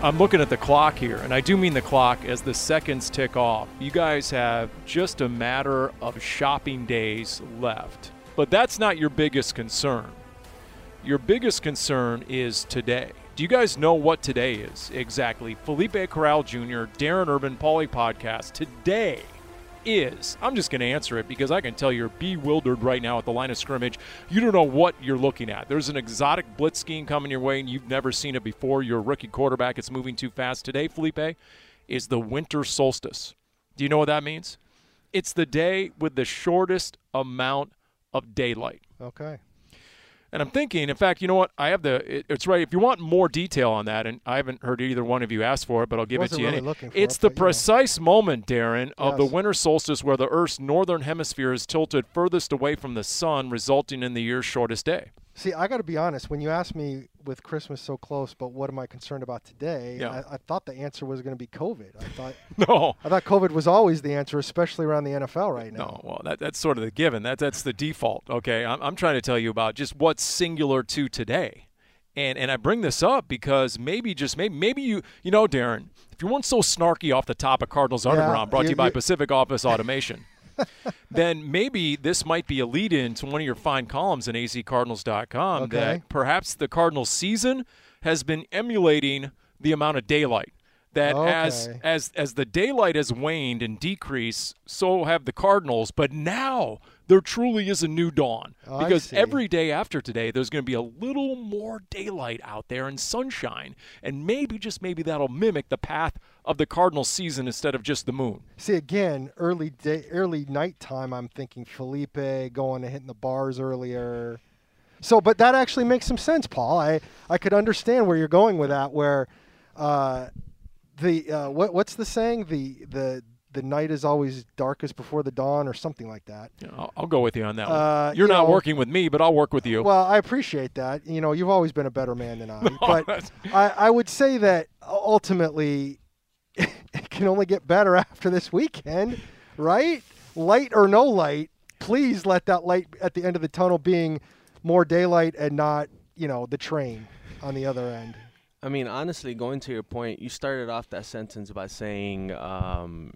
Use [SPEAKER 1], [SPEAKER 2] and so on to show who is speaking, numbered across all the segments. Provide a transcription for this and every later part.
[SPEAKER 1] I'm looking at the clock here, and I do mean the clock as the seconds tick off. You guys have just a matter of shopping days left. But that's not your biggest concern. Your biggest concern is today. Do you guys know what today is exactly? Felipe Corral Jr., Darren Urban, Paulie Podcast. Today is, I'm just going to answer it because I can tell you're bewildered right now at the line of scrimmage. You don't know what you're looking at. There's an exotic blitz scheme coming your way and you've never seen it before. You're a rookie quarterback. It's moving too fast. Today, Felipe, is the winter solstice. Do you know what that means? It's the day with the shortest amount of daylight.
[SPEAKER 2] Okay.
[SPEAKER 1] And I'm thinking, in fact, you know what? I have the. It, it's right. If you want more detail on that, and I haven't heard either one of you ask for it, but I'll give it to you.
[SPEAKER 2] really for
[SPEAKER 1] it's
[SPEAKER 2] it,
[SPEAKER 1] the
[SPEAKER 2] you
[SPEAKER 1] precise moment, Darren, of the winter solstice where the Earth's northern hemisphere is tilted furthest away from the sun, resulting in the year's shortest day.
[SPEAKER 2] See, I got to be honest. When you asked me with Christmas so close, but what am I concerned about today?
[SPEAKER 1] Yeah.
[SPEAKER 2] I, I thought the answer was going to be COVID. I thought
[SPEAKER 1] No.
[SPEAKER 2] I thought COVID was always the answer, especially around the NFL right now.
[SPEAKER 1] No, well, that, that's sort of the given. That that's the default. Okay, I'm, I'm trying to tell you about just what's singular to today, and and I bring this up because maybe just maybe maybe you you know Darren, if you weren't so snarky off the top of Cardinals Underground, brought to
[SPEAKER 2] you-
[SPEAKER 1] you by
[SPEAKER 2] you-
[SPEAKER 1] Pacific Office Automation. then maybe this might be a lead in to one of your fine columns in azcardinals.com
[SPEAKER 2] Okay.
[SPEAKER 1] that perhaps the Cardinals season has been emulating the amount of daylight that as
[SPEAKER 2] Okay.
[SPEAKER 1] as as the daylight has waned and decreased, so have the Cardinals. But now there truly is a new dawn
[SPEAKER 2] Oh,
[SPEAKER 1] because every day after today, there's going to be a little more daylight out there and sunshine, and maybe just maybe that'll mimic the path of the Cardinal season instead of just the moon.
[SPEAKER 2] See, again, early day, early nighttime. I'm thinking Felipe going and hitting the bars earlier. So, but that actually makes some sense, Paul. I I could understand where you're going with that. Where uh, the uh, what what's the saying? The the the night is always darkest before the dawn, or something like that.
[SPEAKER 1] Know, I'll, I'll go with you on that
[SPEAKER 2] Uh,
[SPEAKER 1] one. You're
[SPEAKER 2] you
[SPEAKER 1] not
[SPEAKER 2] know-
[SPEAKER 1] working with me, but I'll work with you.
[SPEAKER 2] Well, I appreciate that. You know, you've always been a better man than I. but I, I would say that ultimately, it can only get better after this weekend, right? Light or no light, please let that light at the end of the tunnel being more daylight and not, you know, the train on the other end.
[SPEAKER 3] I mean, honestly, going to your point, you started off that sentence by saying um,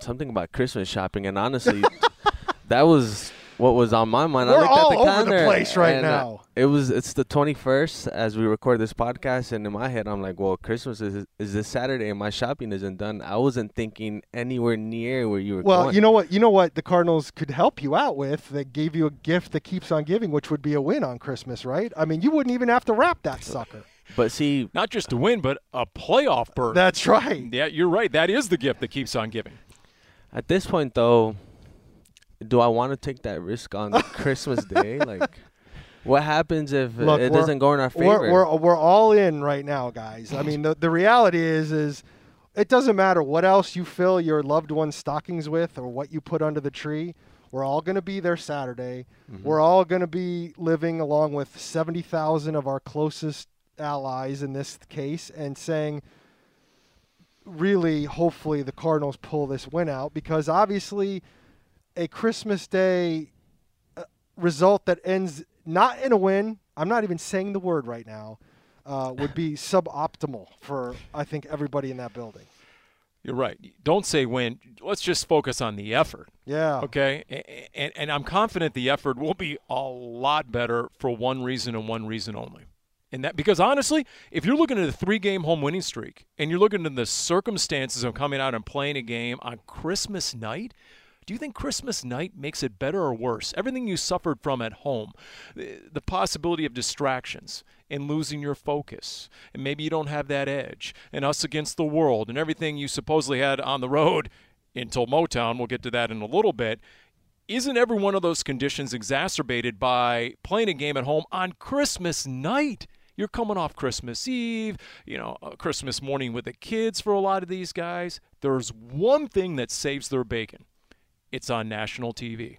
[SPEAKER 3] something about Christmas shopping, and honestly, that was what was on my mind. I
[SPEAKER 2] We're
[SPEAKER 3] looked
[SPEAKER 2] all
[SPEAKER 3] at the
[SPEAKER 2] over the place right
[SPEAKER 3] and, uh,
[SPEAKER 2] now.
[SPEAKER 3] it was it's the 21st as we record this podcast, and in my head, I'm like, well, Christmas is is this Saturday, and my shopping isn't done. I wasn't thinking anywhere near where you were
[SPEAKER 2] Well,
[SPEAKER 3] going.
[SPEAKER 2] you know what? You know what the Cardinals could help you out with. They gave you a gift that keeps on giving, which would be a win on Christmas, right? I mean, you wouldn't even have to wrap that sucker.
[SPEAKER 3] but see,
[SPEAKER 1] not just a win, but a playoff berth.
[SPEAKER 2] That's right.
[SPEAKER 1] yeah, you're right. That is the gift that keeps on giving.
[SPEAKER 3] At this point, though, do I want to take that risk on Christmas Day? Like, what happens if uh,
[SPEAKER 2] Look,
[SPEAKER 3] it doesn't go in our favor?
[SPEAKER 2] We're, we're, we're all in right now, guys. I mean, the, the reality is, is it doesn't matter what else you fill your loved one's stockings with or what you put under the tree. We're all going to be there Saturday. Mm-hmm. We're all going to be living along with 70,000 of our closest allies in this case and saying, really, hopefully, the Cardinals pull this win out because obviously a Christmas Day uh, result that ends not in a win. I'm not even saying the word right now. Uh, would be suboptimal for I think everybody in that building.
[SPEAKER 1] You're right. Don't say win. Let's just focus on the effort.
[SPEAKER 2] Yeah.
[SPEAKER 1] Okay. A- And, and I'm confident the effort will be a lot better for one reason and one reason only. And that because honestly, if you're looking at a three-game home winning streak and you're looking at the circumstances of coming out and playing a game on Christmas night, do you think Christmas night makes it better or worse? Everything you suffered from at home, the possibility of distractions and losing your focus, and maybe you don't have that edge, and us against the world, and everything you supposedly had on the road until Motown, we'll get to that in a little bit. Isn't every one of those conditions exacerbated by playing a game at home on Christmas night? You're coming off Christmas Eve, you know, Christmas morning with the kids for a lot of these guys. There's one thing that saves their bacon it's on national TV.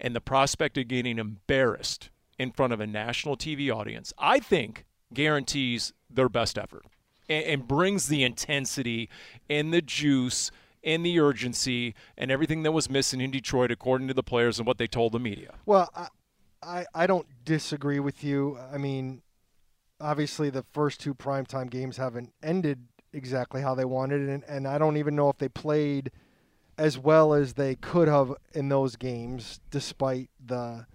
[SPEAKER 1] And the prospect of getting embarrassed in front of a national TV audience, I think, guarantees their best effort and, and brings the intensity and the juice and the urgency and everything that was missing in Detroit, according to the players and what they told the media.
[SPEAKER 2] Well, I, I, I don't disagree with you. I mean, obviously the first two primetime games haven't ended exactly how they wanted, and, and I don't even know if they played as well as they could have in those games, despite the,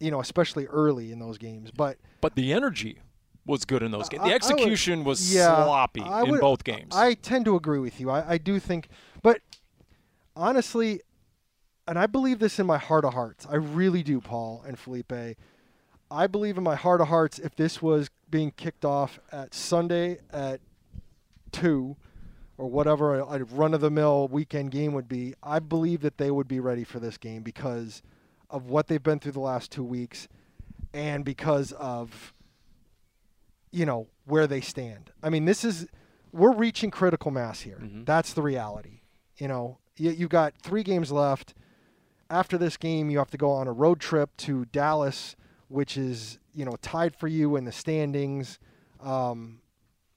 [SPEAKER 2] you know, especially early in those games. But
[SPEAKER 1] but the energy was good in those games. The
[SPEAKER 2] I would-
[SPEAKER 1] execution was
[SPEAKER 2] yeah,
[SPEAKER 1] sloppy
[SPEAKER 2] I
[SPEAKER 1] in both games.
[SPEAKER 2] I tend to agree with you. I, I do think, but honestly, and I believe this in my heart of hearts. I really do, Paul and Felipe. I believe in my heart of hearts if this was being kicked off at Sunday at two or whatever a, a run of the mill weekend game would be, I believe that they would be ready for this game because of what they've been through the last two weeks and because of you know where they stand. I mean, this is we're reaching critical mass here. That's the reality. You know, you, you got three games left. After this game, you have to go on a road trip to Dallas, which is you know tied for you in the standings. Um,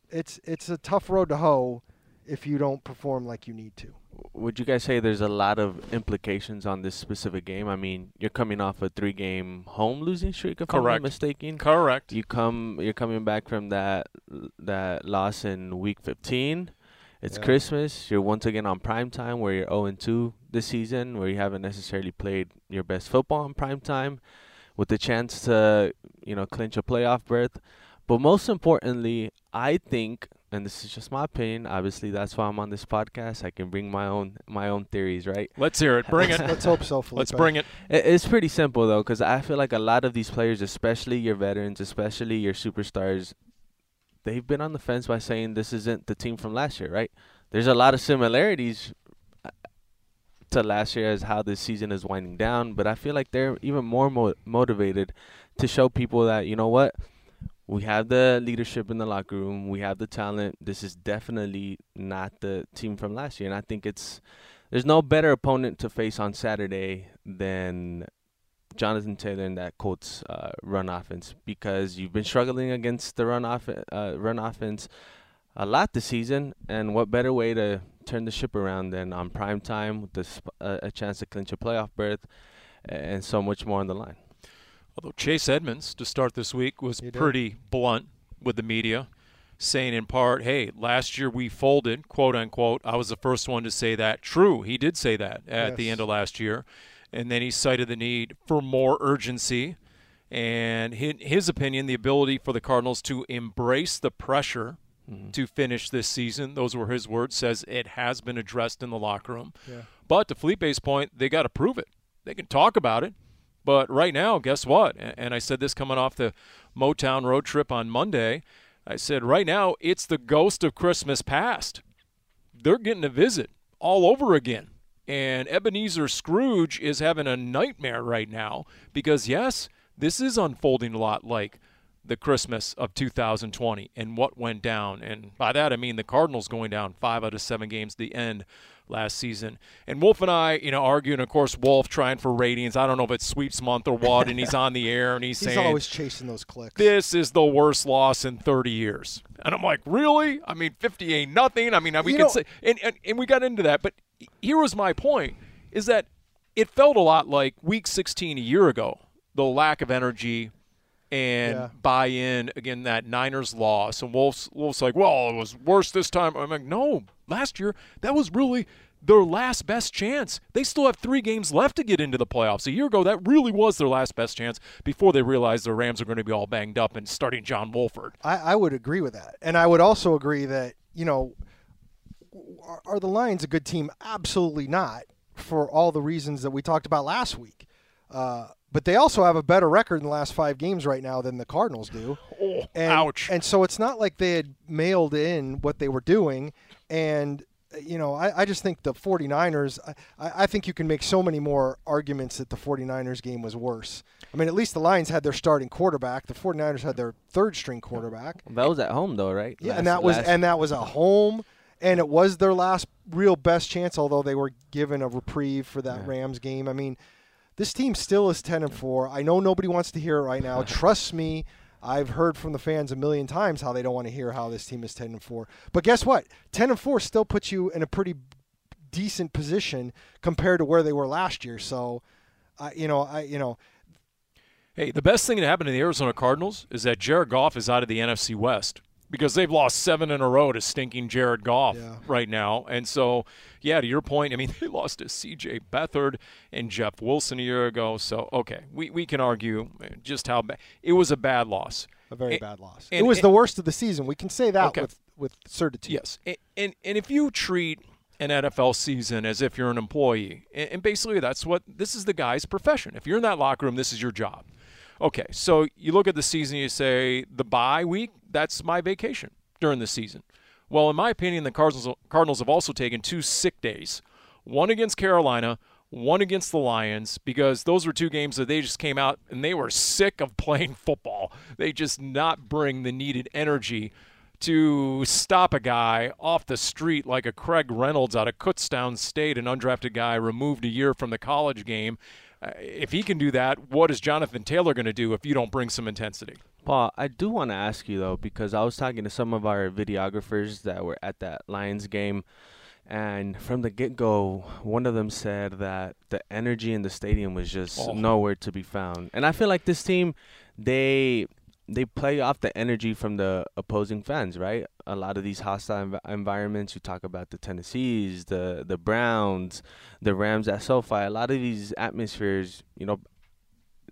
[SPEAKER 2] it's it's a tough road to hoe if you don't perform like you need to.
[SPEAKER 3] Would you guys say there's a lot of implications on this specific game? I mean, you're coming off a three-game home losing streak, if I'm
[SPEAKER 1] Correct.
[SPEAKER 3] not mistaken.
[SPEAKER 1] Correct.
[SPEAKER 3] You come, you're coming back from that that loss in week 15. It's
[SPEAKER 2] Yeah.
[SPEAKER 3] Christmas. You're once again on prime time, where you're 0 2 this season, where you haven't necessarily played your best football on prime time, with the chance to, you know, clinch a playoff berth. But most importantly, I think, and this is just my opinion. Obviously, that's why I'm on this podcast. I can bring my own my own theories, right?
[SPEAKER 1] Let's hear it. Bring it.
[SPEAKER 2] Let's hope so, Felipe.
[SPEAKER 1] Let's bring it.
[SPEAKER 3] It- It's pretty simple though, because I feel like a lot of these players, especially your veterans, especially your superstars, they've been on the fence by saying this isn't the team from last year, right? There's a lot of similarities uh, to last year as how this season is winding down, but I feel like they're even more mo- motivated to show people that you know what, we have the leadership in the locker room, we have the talent. This is definitely not the team from last year, and I think it's there's no better opponent to face on Saturday than Jonathan Taylor in that Colts uh, run offense because you've been struggling against the run off uh, run offense a lot this season, and what better way to turn the ship around than on prime time with this, uh, a chance to clinch a playoff berth and so much more on the line.
[SPEAKER 1] Although Chase Edmonds to start this week was
[SPEAKER 2] He did.
[SPEAKER 1] pretty blunt with the media, saying in part, "Hey, last year we folded, quote unquote. I was the first one to say that. True, he did say that at the end of last year, and then he cited the need for more urgency." And in his opinion, the ability for the Cardinals to embrace the pressure mm-hmm. to finish this season, those were his words, says it has been addressed in the locker room.
[SPEAKER 2] Yeah.
[SPEAKER 1] But to Felipe's point, they got to prove it. They can talk about it, but right now, guess what? And I said this coming off the Motown road trip on Monday. I said, right now, it's the ghost of Christmas past. They're getting a visit all over again. And Ebenezer Scrooge is having a nightmare right now because, yes, this is unfolding a lot like the Christmas of 2020 and what went down. And by that, I mean the Cardinals going down five out of seven games at the end last season. And Wolf and I, you know, arguing, of course, Wolf trying for ratings. I don't know if it's sweeps month or what, and he's on the air and he's,
[SPEAKER 2] He's
[SPEAKER 1] saying
[SPEAKER 2] always chasing those clicks.
[SPEAKER 1] this is the worst loss in 30 years. And I'm like, really? I mean, 50 ain't nothing. I mean, we
[SPEAKER 2] You
[SPEAKER 1] could
[SPEAKER 2] know-
[SPEAKER 1] say, and, and, and we got into that. But here was my point is that it felt a lot like week 16 a year ago, the lack of energy and
[SPEAKER 2] Yeah.
[SPEAKER 1] buy-in again that Niners loss and Wolf's Wolf's like, well, it was worse this time. I'm like, no, last year, that was really their last best chance. They still have three games left to get into the playoffs. A year ago, that really was their last best chance before they realized the Rams are going to be all banged up and starting John Wolford.
[SPEAKER 2] I, I would agree with that, and I would also agree that you know, are, are the Lions a good team? Absolutely not, for all the reasons that we talked about last week. Uh, but they also have a better record in the last five games right now than the Cardinals do.
[SPEAKER 1] Oh,
[SPEAKER 2] and,
[SPEAKER 1] ouch.
[SPEAKER 2] And so it's not like they had mailed in what they were doing. And, you know, I, I just think the 49ers, I, I think you can make so many more arguments that the 49ers game was worse. I mean, at least the Lions had their starting quarterback. The 49ers had their third string quarterback.
[SPEAKER 3] That was at home though, right?
[SPEAKER 2] Yeah,
[SPEAKER 3] Last-
[SPEAKER 2] and that was
[SPEAKER 3] last-
[SPEAKER 2] and that was a home, and it was their last real best chance. Although they were given a reprieve for that Rams game. I mean, this team still is ten and four. I know nobody wants to hear it right now. Trust me, I've heard from the fans a million times how they don't want to hear how this team is ten and four. But guess what? Ten and four still puts you in a pretty decent position compared to where they were last year. So, uh, you know, I you know.
[SPEAKER 1] Hey, the best thing that happened to the Arizona Cardinals is that Jared Goff is out of the NFC West because they've lost seven in a row to stinking Jared Goff
[SPEAKER 2] Yeah.
[SPEAKER 1] right now. And so, yeah, to your point, I mean, they lost to C.J. Beathard and Jeff Wilson a year ago. So, okay, we, we can argue just how bad it was a bad loss.
[SPEAKER 2] A very
[SPEAKER 1] And-
[SPEAKER 2] bad loss.
[SPEAKER 1] and-
[SPEAKER 2] it was
[SPEAKER 1] and-
[SPEAKER 2] the worst of the season. We can say that
[SPEAKER 1] Okay.
[SPEAKER 2] with with certitude.
[SPEAKER 1] Yes, and, and and if you treat an NFL season as if you're an employee, and, and basically that's what this is the guy's profession. If you're in that locker room, this is your job. Okay, so you look at the season, you say the bye week, that's my vacation during the season. Well, in my opinion, the Cardinals Cardinals have also taken two sick days, one against Carolina. One against the Lions because those were two games that they just came out and they were sick of playing football. They just not bring the needed energy to stop a guy off the street like a Craig Reynolds out of Kutztown State, an undrafted guy removed a year from the college game. Uh, if he can do that, what is Jonathan Taylor going to do if you don't bring some intensity?
[SPEAKER 3] Paul, I do want to ask you though, because I was talking to some of our videographers that were at that Lions game, and from the get go, one of them said that the energy in the stadium was just
[SPEAKER 1] Oh.
[SPEAKER 3] nowhere to be found. And I feel like this team, they they play off the energy from the opposing fans, right? A lot of these hostile env- environments. You talk about the Tennessees, the the Browns, the Rams at SoFi. A lot of these atmospheres, you know,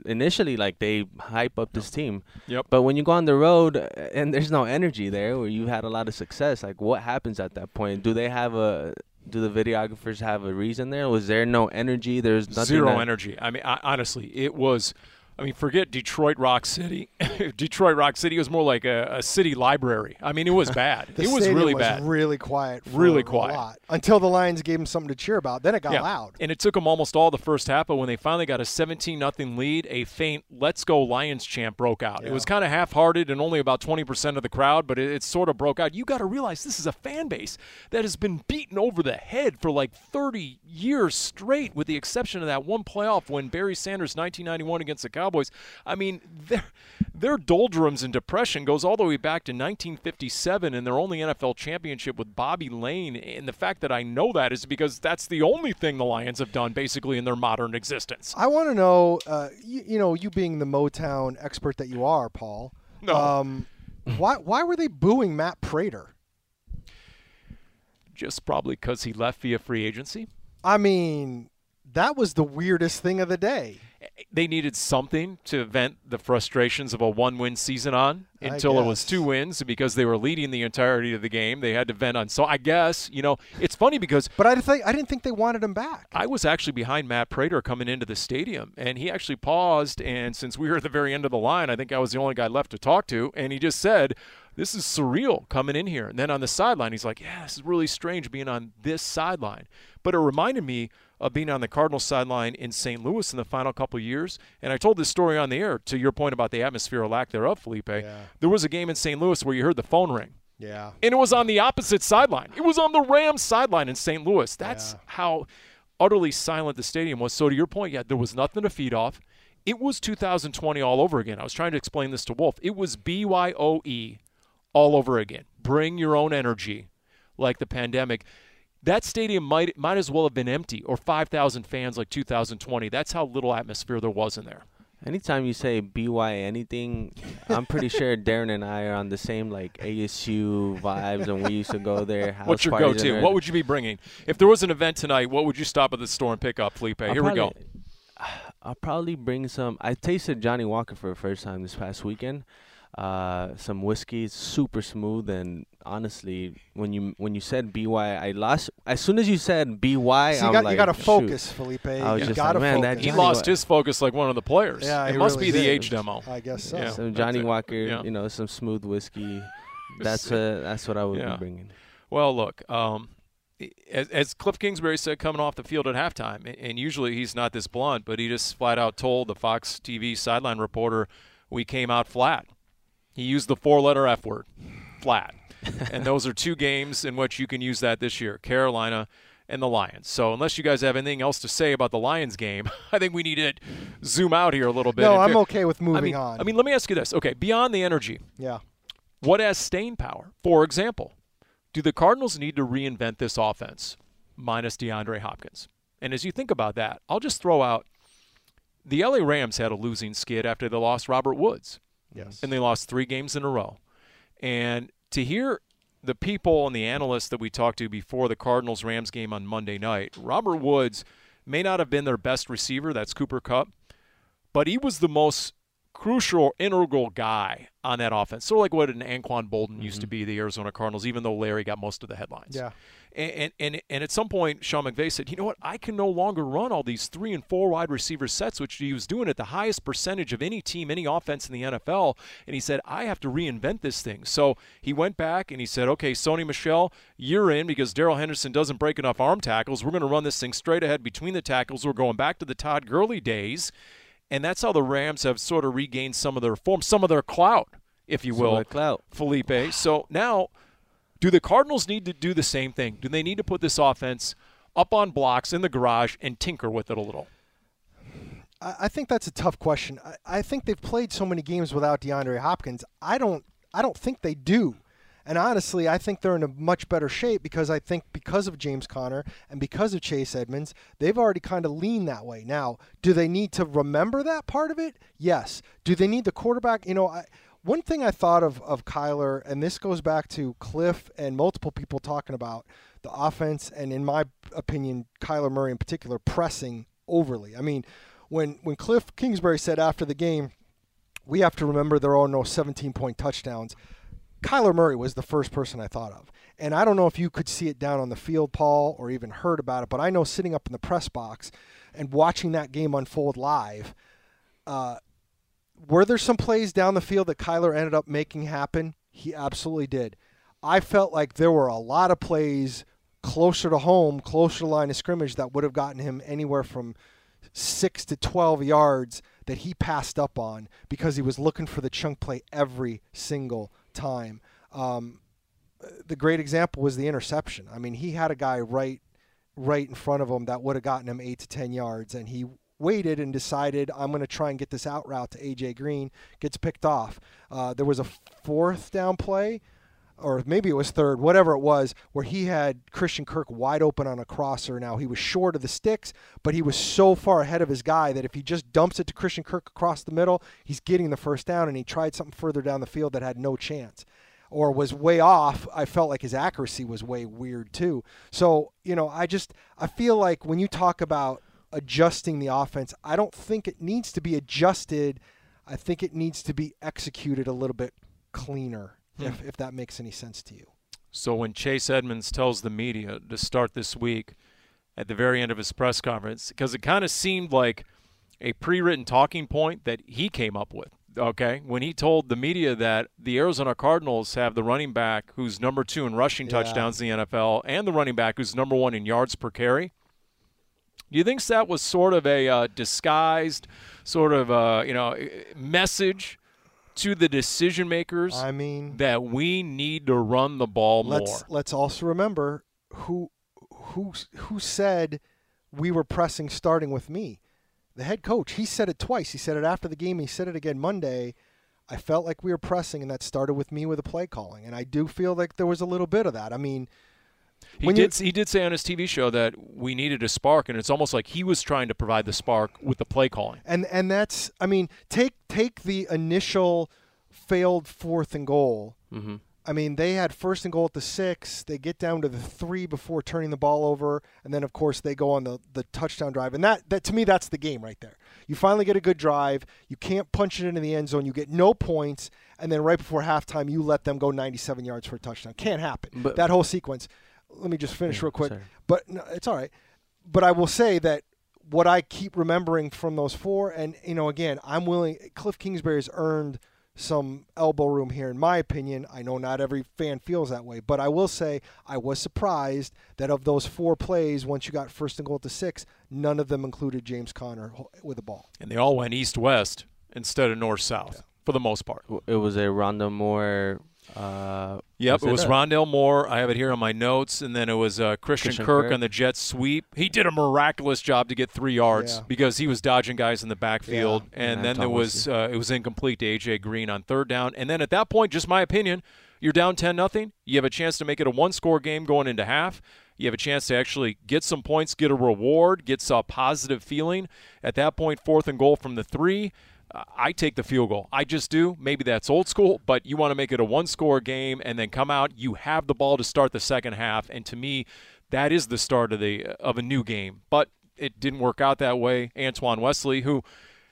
[SPEAKER 3] initially like they hype up this team.
[SPEAKER 1] Yep.
[SPEAKER 3] But when you go on the road and there's no energy there, where you had a lot of success, like what happens at that point? Do they have a do the videographers have a reason there? Was there no energy? There's nothing
[SPEAKER 1] Zero
[SPEAKER 3] that-
[SPEAKER 1] energy. I mean, I, honestly, it was. I mean, forget Detroit Rock City. Detroit Rock City was more like a, a city library. I mean, it was bad. It was really
[SPEAKER 2] was
[SPEAKER 1] bad.
[SPEAKER 2] really quiet. For
[SPEAKER 1] Really quiet.
[SPEAKER 2] until the Lions gave them something to cheer about. Then it got loud.
[SPEAKER 1] And it took them almost all the first half, but when they finally got a 17 nothing lead, a faint "Let's go Lions" chant broke out. It was kind of half-hearted and only about 20% of the crowd, but it, it sort of broke out. You got to realize this is a fan base that has been beaten over the head for like 30 years straight, with the exception of that one playoff when Barry Sanders 1991 against the Cowboys. I mean, their their doldrums and depression goes all the way back to 1957 and their only NFL championship with Bobby Layne. And the fact that I know that is because that's the only thing the Lions have done basically in their modern existence.
[SPEAKER 2] I want to know, uh, you, you know, you being the Motown expert that you are, Paul.
[SPEAKER 1] No.
[SPEAKER 2] Um, why why were they booing Matt Prater?
[SPEAKER 1] Just probably because he left via free agency.
[SPEAKER 2] I mean, that was the weirdest thing of the day.
[SPEAKER 1] They needed something to vent the frustrations of a one win season on until it was two wins because they were leading the entirety of the game. They had to vent on. So I guess, you know, it's funny because
[SPEAKER 2] But I think I didn't think they wanted him back.
[SPEAKER 1] I was actually behind Matt Prater coming into the stadium, and he actually paused. And since we were at the very end of the line, I think I was the only guy left to talk to. And he just said, This is surreal coming in here. And then on the sideline, he's like, Yeah, this is really strange being on this sideline. But it reminded me of being on the Cardinals sideline in St. Louis in the final couple years. And I told this story on the air to your point about the atmosphere or lack thereof, Felipe. There was a game in St. Louis where you heard the phone ring
[SPEAKER 2] yeah.
[SPEAKER 1] and it was on the opposite sideline. It was on the Rams sideline in St. Louis. That's
[SPEAKER 2] Yeah.
[SPEAKER 1] how utterly silent the stadium was. So to your point, yeah, there was nothing to feed off. It was 2020 all over again. I was trying to explain this to Wolf. It was BYOE all over again. Bring your own energy, like the pandemic. That stadium might might as well have been empty or 5,000 fans like 2020. That's how little atmosphere there was in there.
[SPEAKER 3] Anytime you say BY anything, I'm pretty sure Darren and I are on the same like ASU vibes, and we used to go there.
[SPEAKER 1] What's your go-to? What would you be bringing if there was an event tonight? What would you stop at the store and pick up, Felipe?
[SPEAKER 3] I'll
[SPEAKER 1] Here we go.
[SPEAKER 3] probably- I'll probably bring some. I tasted Johnnie Walker for the first time this past weekend. Uh, some whiskey, super smooth, and honestly, when you when you said BY, I lost as soon as you said BY.
[SPEAKER 2] So you
[SPEAKER 3] I'm
[SPEAKER 2] got
[SPEAKER 3] like,
[SPEAKER 2] you got to
[SPEAKER 3] shoot.
[SPEAKER 2] focus, Felipe.
[SPEAKER 3] I was
[SPEAKER 2] you
[SPEAKER 3] just
[SPEAKER 2] got to
[SPEAKER 3] like, man, that
[SPEAKER 2] focus.
[SPEAKER 1] He
[SPEAKER 3] Johnnie
[SPEAKER 1] lost
[SPEAKER 3] Wa-
[SPEAKER 1] his focus like one of the players.
[SPEAKER 2] Yeah,
[SPEAKER 1] it
[SPEAKER 2] he
[SPEAKER 1] must
[SPEAKER 2] really
[SPEAKER 1] be the
[SPEAKER 2] did.
[SPEAKER 1] age demo.
[SPEAKER 2] I guess so.
[SPEAKER 1] Yeah.
[SPEAKER 3] Some
[SPEAKER 1] Johnnie.
[SPEAKER 3] Walker,
[SPEAKER 1] Yeah.
[SPEAKER 3] you know, some smooth whiskey. That's uh, that's what I would
[SPEAKER 1] Yeah.
[SPEAKER 3] be bringing.
[SPEAKER 1] Well, look, um, as, as Cliff Kingsbury said coming off the field at halftime, and usually he's not this blunt, but he just flat out told the Fox TV sideline reporter, "We came out flat." He used the four-letter F word, flat, and those are two games in which you can use that this year: Carolina and the Lions. So, unless you guys have anything else to say about the Lions game, I think we need to zoom out here a little bit.
[SPEAKER 2] No, I'm okay with moving
[SPEAKER 1] I mean,
[SPEAKER 2] on.
[SPEAKER 1] I mean, let me ask you this: Okay, beyond the energy,
[SPEAKER 2] yeah.
[SPEAKER 1] what has staying power? For example, do the Cardinals need to reinvent this offense minus DeAndre Hopkins? And as you think about that, I'll just throw out the LA Rams had a losing skid after they lost Robert Woods,
[SPEAKER 2] Yes.
[SPEAKER 1] and they lost three games in a row. And to hear the people and the analysts that we talked to before the Cardinals Rams game on Monday night, Robert Woods may not have been their best receiver, that's Cooper Kupp, but he was the most crucial, integral guy on that offense. Sort of like what an Anquan Boldin used to mm-hmm. be the Arizona Cardinals, even though Larry got most of the headlines.
[SPEAKER 2] Yeah.
[SPEAKER 1] And, and and and at some point, Sean McVay said, "You know what? I can no longer run all these three and four wide receiver sets, which he was doing at the highest percentage of any team, any offense in the NFL." And he said, "I have to reinvent this thing." So he went back and he said, "Okay, Sony Michel, you're in because Darrell Henderson doesn't break enough arm tackles. We're going to run this thing straight ahead between the tackles. We're going back to the Todd Gurley days." And that's how the Rams have sort of regained some of their form, some of their clout, if you will.
[SPEAKER 3] of the clout.
[SPEAKER 1] Felipe. So now, do the Cardinals need to do the same thing? Do they need to put this offense up on blocks in the garage and tinker with it a little?
[SPEAKER 2] I, think that's a tough question. I, I think they've played so many games without DeAndre Hopkins. I don't. I don't think they do. And honestly, I think they're in a much better shape because I think because of James Conner and because of Chase Edmonds, they've already kind of leaned that way. Now, do they need to remember that part of it? Yes. Do they need the quarterback? You know, I, one thing I thought of of Kyler, and this goes back to Cliff and multiple people talking about the offense, and in my opinion, Kyler Murray in particular, pressing overly. I mean, when when Cliff Kingsbury said after the game, we have to remember there are no 17 point touchdowns. Kyler Murray was the first person I thought of. And I don't know if you could see it down on the field, Paul, or even heard about it, but I know sitting up in the press box and watching that game unfold live, uh, were there some plays down the field that Kyler ended up making happen? He absolutely did. I felt like there were a lot of plays closer to home, closer to line of scrimmage that would have gotten him anywhere from six to 12 yards that he passed up on because he was looking for the chunk play every single time. Um, the great example was the interception. I mean, he had a guy right, right in front of him that would have gotten him eight to 10 yards, and he waited and decided, I'm going to try and get this out route to AJ Green, gets picked off. Uh, there was a fourth down play or maybe it was third, whatever it was, where he had Christian Kirk wide open on a crosser. Now he was short of the sticks, but he was so far ahead of his guy that if he just dumps it to Christian Kirk across the middle, he's getting the first down. And he tried something further down the field that had no chance, or was way off. I felt like his accuracy was way weird too. So you know, I just I feel like when you talk about adjusting the offense, I don't think it needs to be adjusted. I think it needs to be executed a little bit cleaner hmm. if, if that makes any sense to you.
[SPEAKER 1] So when Chase Edmonds tells the media to start this week at the very end of his press conference, because it kind of seemed like a pre-written talking point that he came up with. Okay, when he told the media that the Arizona Cardinals have the running back who's number two in rushing
[SPEAKER 2] Yeah.
[SPEAKER 1] touchdowns in the NFL and the running back who's number one in yards per carry, do you think that was sort of a uh, disguised sort of uh, you know message to the decision makers
[SPEAKER 2] I mean,
[SPEAKER 1] that we need to run the ball
[SPEAKER 2] let's
[SPEAKER 1] more?
[SPEAKER 2] let's also remember who who who said we were pressing starting with me. The head coach, he said it twice. He said it after the game. He said it again Monday. I felt like we were pressing, and that started with me with the play calling. And I do feel like there was a little bit of that. I mean,
[SPEAKER 1] He
[SPEAKER 2] When you-
[SPEAKER 1] did. He did say on his TV show that we needed a spark, and it's almost like he was trying to provide the spark with the play calling.
[SPEAKER 2] and and that's I mean take take the initial failed fourth and goal.
[SPEAKER 3] Mhm.
[SPEAKER 2] I mean they had first and goal at the six. They get down to the three before turning the ball over, and then of course they go on the the touchdown drive. And that that to me that's the game right there. You finally get a good drive. You can't punch it into the end zone. You get no points, and then right before halftime you let them go 97 yards for a touchdown. Can't happen.
[SPEAKER 3] But-
[SPEAKER 2] that whole sequence. Let me just finish
[SPEAKER 3] Yeah,
[SPEAKER 2] real quick.
[SPEAKER 3] sorry.
[SPEAKER 2] But no, it's all right. But I will say that what I keep remembering from those four, and you know, again, I'm willing. Cliff Kingsbury has earned some elbow room here, in my opinion. I know not every fan feels that way, but I will say I was surprised that of those four plays, once you got first and goal at the six, none of them included James Conner with the ball.
[SPEAKER 1] And they all went east-west instead of north-south for the most part.
[SPEAKER 3] It was a Rondale Moore. Uh,
[SPEAKER 1] Yep, it was? Rondale Moore. I have it here on my notes, and then it was uh, Christian,
[SPEAKER 3] Christian
[SPEAKER 1] Kirk,
[SPEAKER 3] Kirk.
[SPEAKER 1] on the jet sweep. He did a miraculous job to get three yards
[SPEAKER 2] Yeah.
[SPEAKER 1] because he was dodging guys in the backfield,
[SPEAKER 2] Yeah.
[SPEAKER 1] and
[SPEAKER 3] And
[SPEAKER 1] then there was uh, it was incomplete to AJ Green on third down, and then at that point, just my opinion, you're down ten nothing. You have a chance to make it a one-score game going into half. You have a chance to actually get some points, get a reward, get some positive feeling. At that point, fourth and goal from the three. Uh, I take the field goal. I just do. Maybe that's old school, but you want to make it a one score game and then come out. You have the ball to start the second half. And to me, that is the start of the of a new game. But it didn't work out that way. Antoine Wesley, who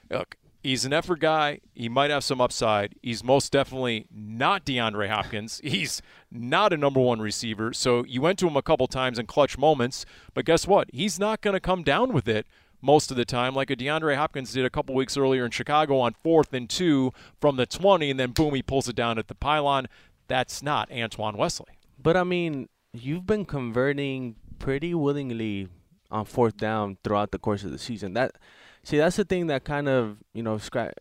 [SPEAKER 1] look, he's an effort guy. He might have some upside. He's most definitely not DeAndre Hopkins. He's not a number one receiver. So you went to him a couple times in clutch moments, but guess what? He's not going to come down with it most of the time, like a DeAndre Hopkins did a couple weeks earlier in Chicago on fourth and two from the 20, and then boom, he pulls it down at the pylon. That's not Antoine Wesley.
[SPEAKER 3] But I mean, you've been converting pretty willingly on fourth down throughout the course of the season. That see, that's the thing that kind of you know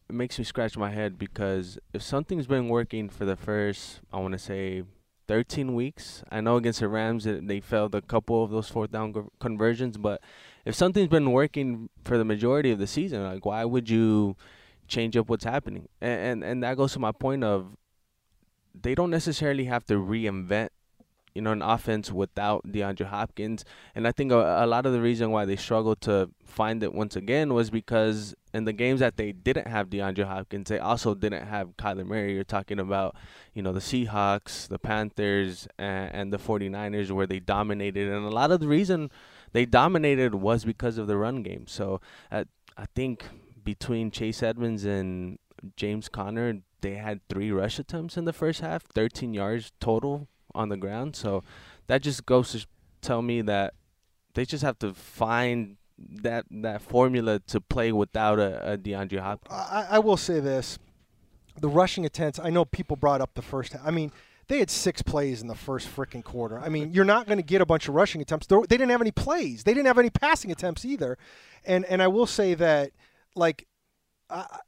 [SPEAKER 3] makes me scratch my head because if something's been working for the first, I want to say. 13 weeks. I know against the Rams they failed a couple of those fourth down conversions, but if something's been working for the majority of the season, like why would you change up what's happening? And and, and that goes to my point of they don't necessarily have to reinvent you know, an offense without DeAndre Hopkins. And I think a, a lot of the reason why they struggled to find it once again was because in the games that they didn't have DeAndre Hopkins, they also didn't have Kyler Murray. You're talking about, you know, the Seahawks, the Panthers, and, and the 49ers where they dominated. And a lot of the reason they dominated was because of the run game. So uh, I think between Chase Edmonds and James Conner, they had three rush attempts in the first half, 13 yards total on the ground. So that just goes to tell me that they just have to find that that formula to play without a, a DeAndre Hopkins.
[SPEAKER 2] I, I will say this: the rushing attempts. I know people brought up the first. I mean, they had six plays in the first freaking quarter. I mean, you're not going to get a bunch of rushing attempts. They didn't have any plays. They didn't have any passing attempts either. And and I will say that, like, I,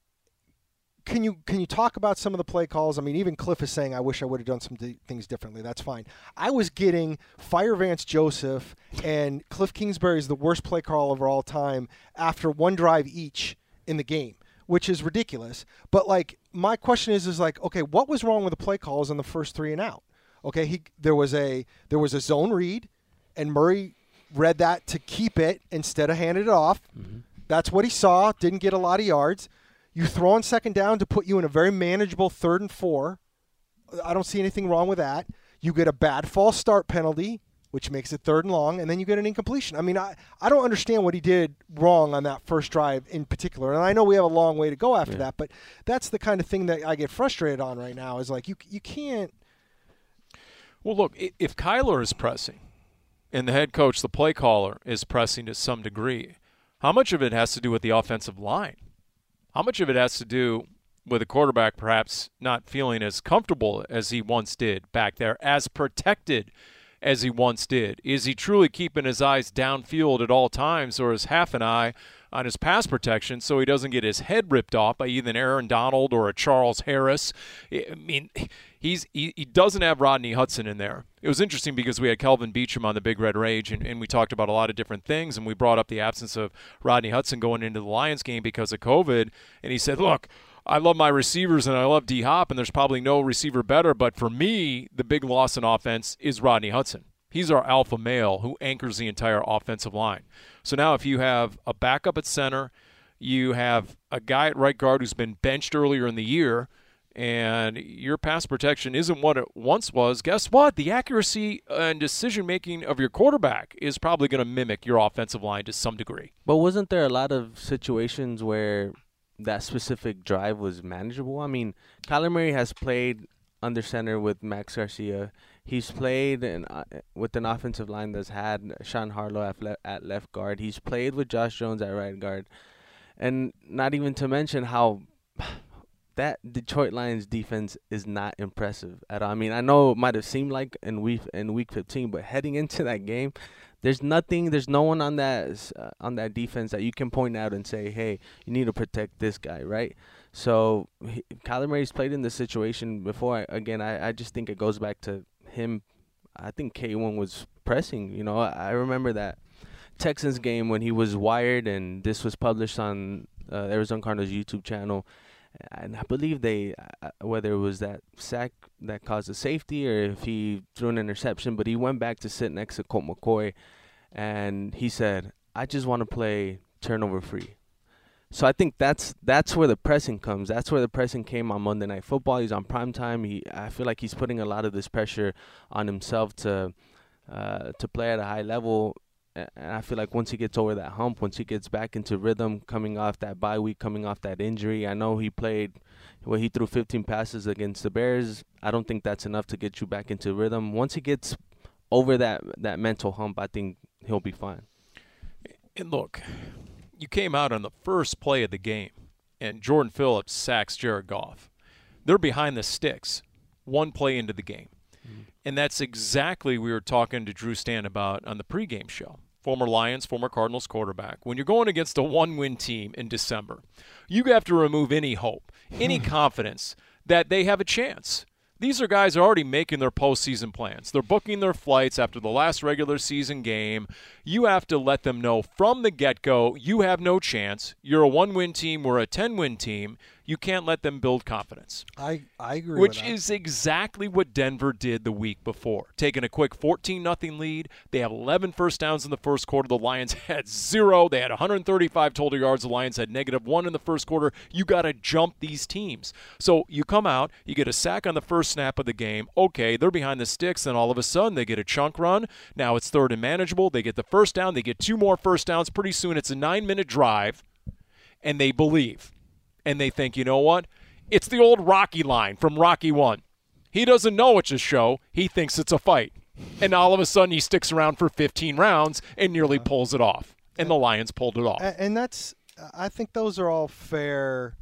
[SPEAKER 2] can you can you talk about some of the play calls? I mean, even Cliff is saying, "I wish I would have done some d- things differently." That's fine. I was getting Fire Vance Joseph and Cliff Kingsbury is the worst play call of all time after one drive each in the game, which is ridiculous. But like, my question is, is like, okay, what was wrong with the play calls on the first three and out? Okay, he there was a there was a zone read, and Murray read that to keep it instead of handed it off. Mm-hmm. That's what he saw. Didn't get a lot of yards. You throw on second down to put you in a very manageable third and four. I don't see anything wrong with that. You get a bad false start penalty, which makes it third and long, and then you get an incompletion. I mean, I, I don't understand what he did wrong on that first drive in particular. And I know we have a long way to go after that, but that's the kind of thing that I get frustrated on right now is like you you can't
[SPEAKER 1] Well, look, if Kyler is pressing and the head coach, the play caller, is pressing to some degree, how much of it has to do with the offensive line? How much of it has to do with the quarterback perhaps not feeling as comfortable as he once did back there, as protected as he once did? Is he truly keeping his eyes downfield at all times, or is half an eye on his pass protection so he doesn't get his head ripped off by either an Aaron Donald or a Charles Harris? I mean, he's he, he doesn't have Rodney Hudson in there. It was interesting because we had Kelvin Beachum on the Big Red Rage, and, and we talked about a lot of different things, and we brought up the absence of Rodney Hudson going into the Lions game because of COVID, and he said, look, I love my receivers and I love D Hop, and there's probably no receiver better. But for me, the big loss in offense is Rodney Hudson. He's our alpha male who anchors the entire offensive line. So now, if you have a backup at center, you have a guy at right guard who's been benched earlier in the year, and your pass protection isn't what it once was, guess what? The accuracy and decision making of your quarterback is probably going to mimic your offensive line to some degree.
[SPEAKER 3] But wasn't there a lot of situations where that specific drive was manageable? I mean, Kyler Murray has played under center with Max Garcia. He's played in, uh, with an offensive line that's had Sean Harlow at, le- at left guard. He's played with Josh Jones at right guard. And not even to mention how that Detroit Lions defense is not impressive at all. I mean, I know it might have seemed like in week in week 15, but heading into that game, there's nothing, there's no one on that uh, on that defense that you can point out and say, "Hey, you need to protect this guy," right? So, he, Kyler Murray's played in this situation before. I, again, I, I just think it goes back to him. I think K1 was pressing. You know, I, I remember that Texans game when he was wired, and this was published on uh, Arizona Cardinals YouTube channel and I believe they uh, whether it was that sack that caused a safety or if he threw an interception, but he went back to sit next to Colt McCoy, and he said, "I just want to play turnover free." So I think that's that's where the pressing comes. That's where the pressing came on Monday Night Football. He's on prime time. He I feel like he's putting a lot of this pressure on himself to uh, to play at a high level and I feel like once he gets over that hump, once he gets back into rhythm, coming off that bye week, coming off that injury, I know he played, well, he threw 15 passes against the Bears. I don't think that's enough to get you back into rhythm. Once he gets over that that mental hump, I think he'll be fine.
[SPEAKER 1] And look, you came out on the first play of the game, and Jordan Phillips sacks Jared Goff. They're behind the sticks, one play into the game. Mm-hmm. And that's exactly we were talking to Drew Stanton about on the pregame show former Lions, former Cardinals quarterback. When you're going against a one win team in December, you have to remove any hope, any hmm. confidence that they have a chance. These are guys already making their postseason plans. They're booking their flights after the last regular season game. You have to let them know from the get go you have no chance. You're a one win team, we're a 10 win team you can't let them build confidence.
[SPEAKER 2] I, I agree.
[SPEAKER 1] Which is exactly what Denver did the week before. Taking a quick 14 nothing lead. They have 11 first downs in the first quarter. The Lions had zero. They had 135 total yards. The Lions had negative one in the first quarter. You got to jump these teams. So you come out, you get a sack on the first snap of the game. Okay, they're behind the sticks. Then all of a sudden they get a chunk run. Now it's third and manageable. They get the first down. They get two more first downs. Pretty soon it's a nine minute drive, and they believe and they think, you know what? It's the old Rocky line from Rocky 1. He doesn't know it's a show, he thinks it's a fight. And all of a sudden, he sticks around for 15 rounds and nearly pulls it off. And the Lions pulled it off.
[SPEAKER 2] And that's, I think those are all fair,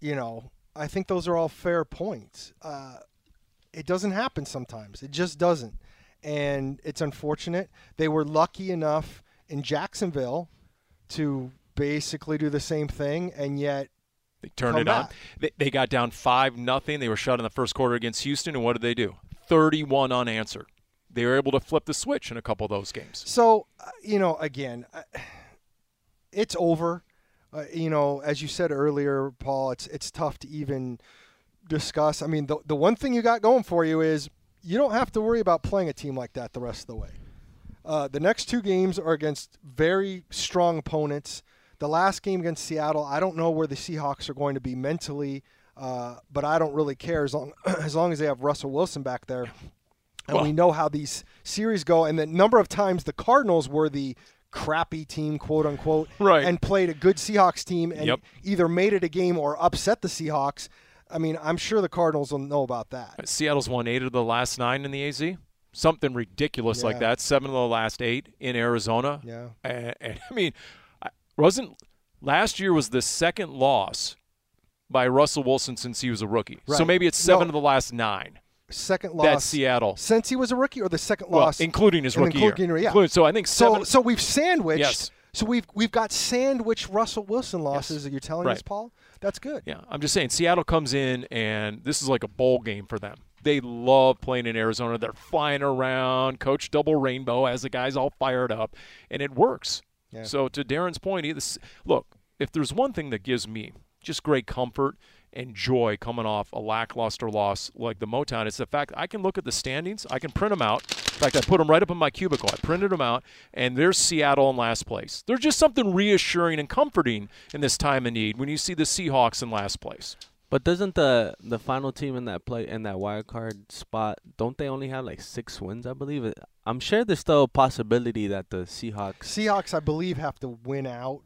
[SPEAKER 2] you know, I think those are all fair points. Uh, it doesn't happen sometimes, it just doesn't. And it's unfortunate. They were lucky enough in Jacksonville to basically do the same thing, and yet
[SPEAKER 1] they turned it back. on. They, they got down five nothing. They were shut in the first quarter against Houston, and what did they do? Thirty-one unanswered. They were able to flip the switch in a couple of those games.
[SPEAKER 2] So, uh, you know, again, uh, it's over. Uh, you know, as you said earlier, Paul, it's it's tough to even discuss. I mean, the the one thing you got going for you is you don't have to worry about playing a team like that the rest of the way. Uh, the next two games are against very strong opponents. The last game against Seattle, I don't know where the Seahawks are going to be mentally, uh, but I don't really care as long as long as they have Russell Wilson back there. And well, we know how these series go, and the number of times the Cardinals were the crappy team, quote unquote,
[SPEAKER 1] right.
[SPEAKER 2] and played a good Seahawks team and
[SPEAKER 1] yep.
[SPEAKER 2] either made it a game or upset the Seahawks. I mean, I'm sure the Cardinals will know about that.
[SPEAKER 1] Seattle's won eight of the last nine in the AZ. Something ridiculous yeah. like that. Seven of the last eight in Arizona.
[SPEAKER 2] Yeah.
[SPEAKER 1] And, and I mean, wasn't last year was the second loss by Russell Wilson since he was a rookie.
[SPEAKER 2] Right.
[SPEAKER 1] So maybe it's seven
[SPEAKER 2] no.
[SPEAKER 1] of the last nine.
[SPEAKER 2] Second loss.
[SPEAKER 1] That's Seattle
[SPEAKER 2] since he was a rookie, or the second
[SPEAKER 1] well,
[SPEAKER 2] loss,
[SPEAKER 1] including his rookie
[SPEAKER 2] including,
[SPEAKER 1] year.
[SPEAKER 2] Yeah.
[SPEAKER 1] Including, so I think seven.
[SPEAKER 2] So, so we've sandwiched.
[SPEAKER 1] Yes.
[SPEAKER 2] So we've we've got sandwich Russell Wilson losses.
[SPEAKER 1] Yes.
[SPEAKER 2] You're telling
[SPEAKER 1] right.
[SPEAKER 2] us, Paul? That's good.
[SPEAKER 1] Yeah, I'm just saying Seattle comes in and this is like a bowl game for them. They love playing in Arizona. They're flying around. Coach Double Rainbow has the guys all fired up, and it works. So to Darren's point, he, look, if there's one thing that gives me just great comfort and joy coming off a lackluster loss like the Motown. It's the fact I can look at the standings, I can print them out. In fact, I put them right up in my cubicle. I printed them out, and there's Seattle in last place. There's just something reassuring and comforting in this time of need when you see the Seahawks in last place.
[SPEAKER 3] But doesn't the the final team in that play in that wild card spot don't they only have like six wins? I believe it. I'm sure there's still a possibility that the Seahawks.
[SPEAKER 2] Seahawks, I believe, have to win out.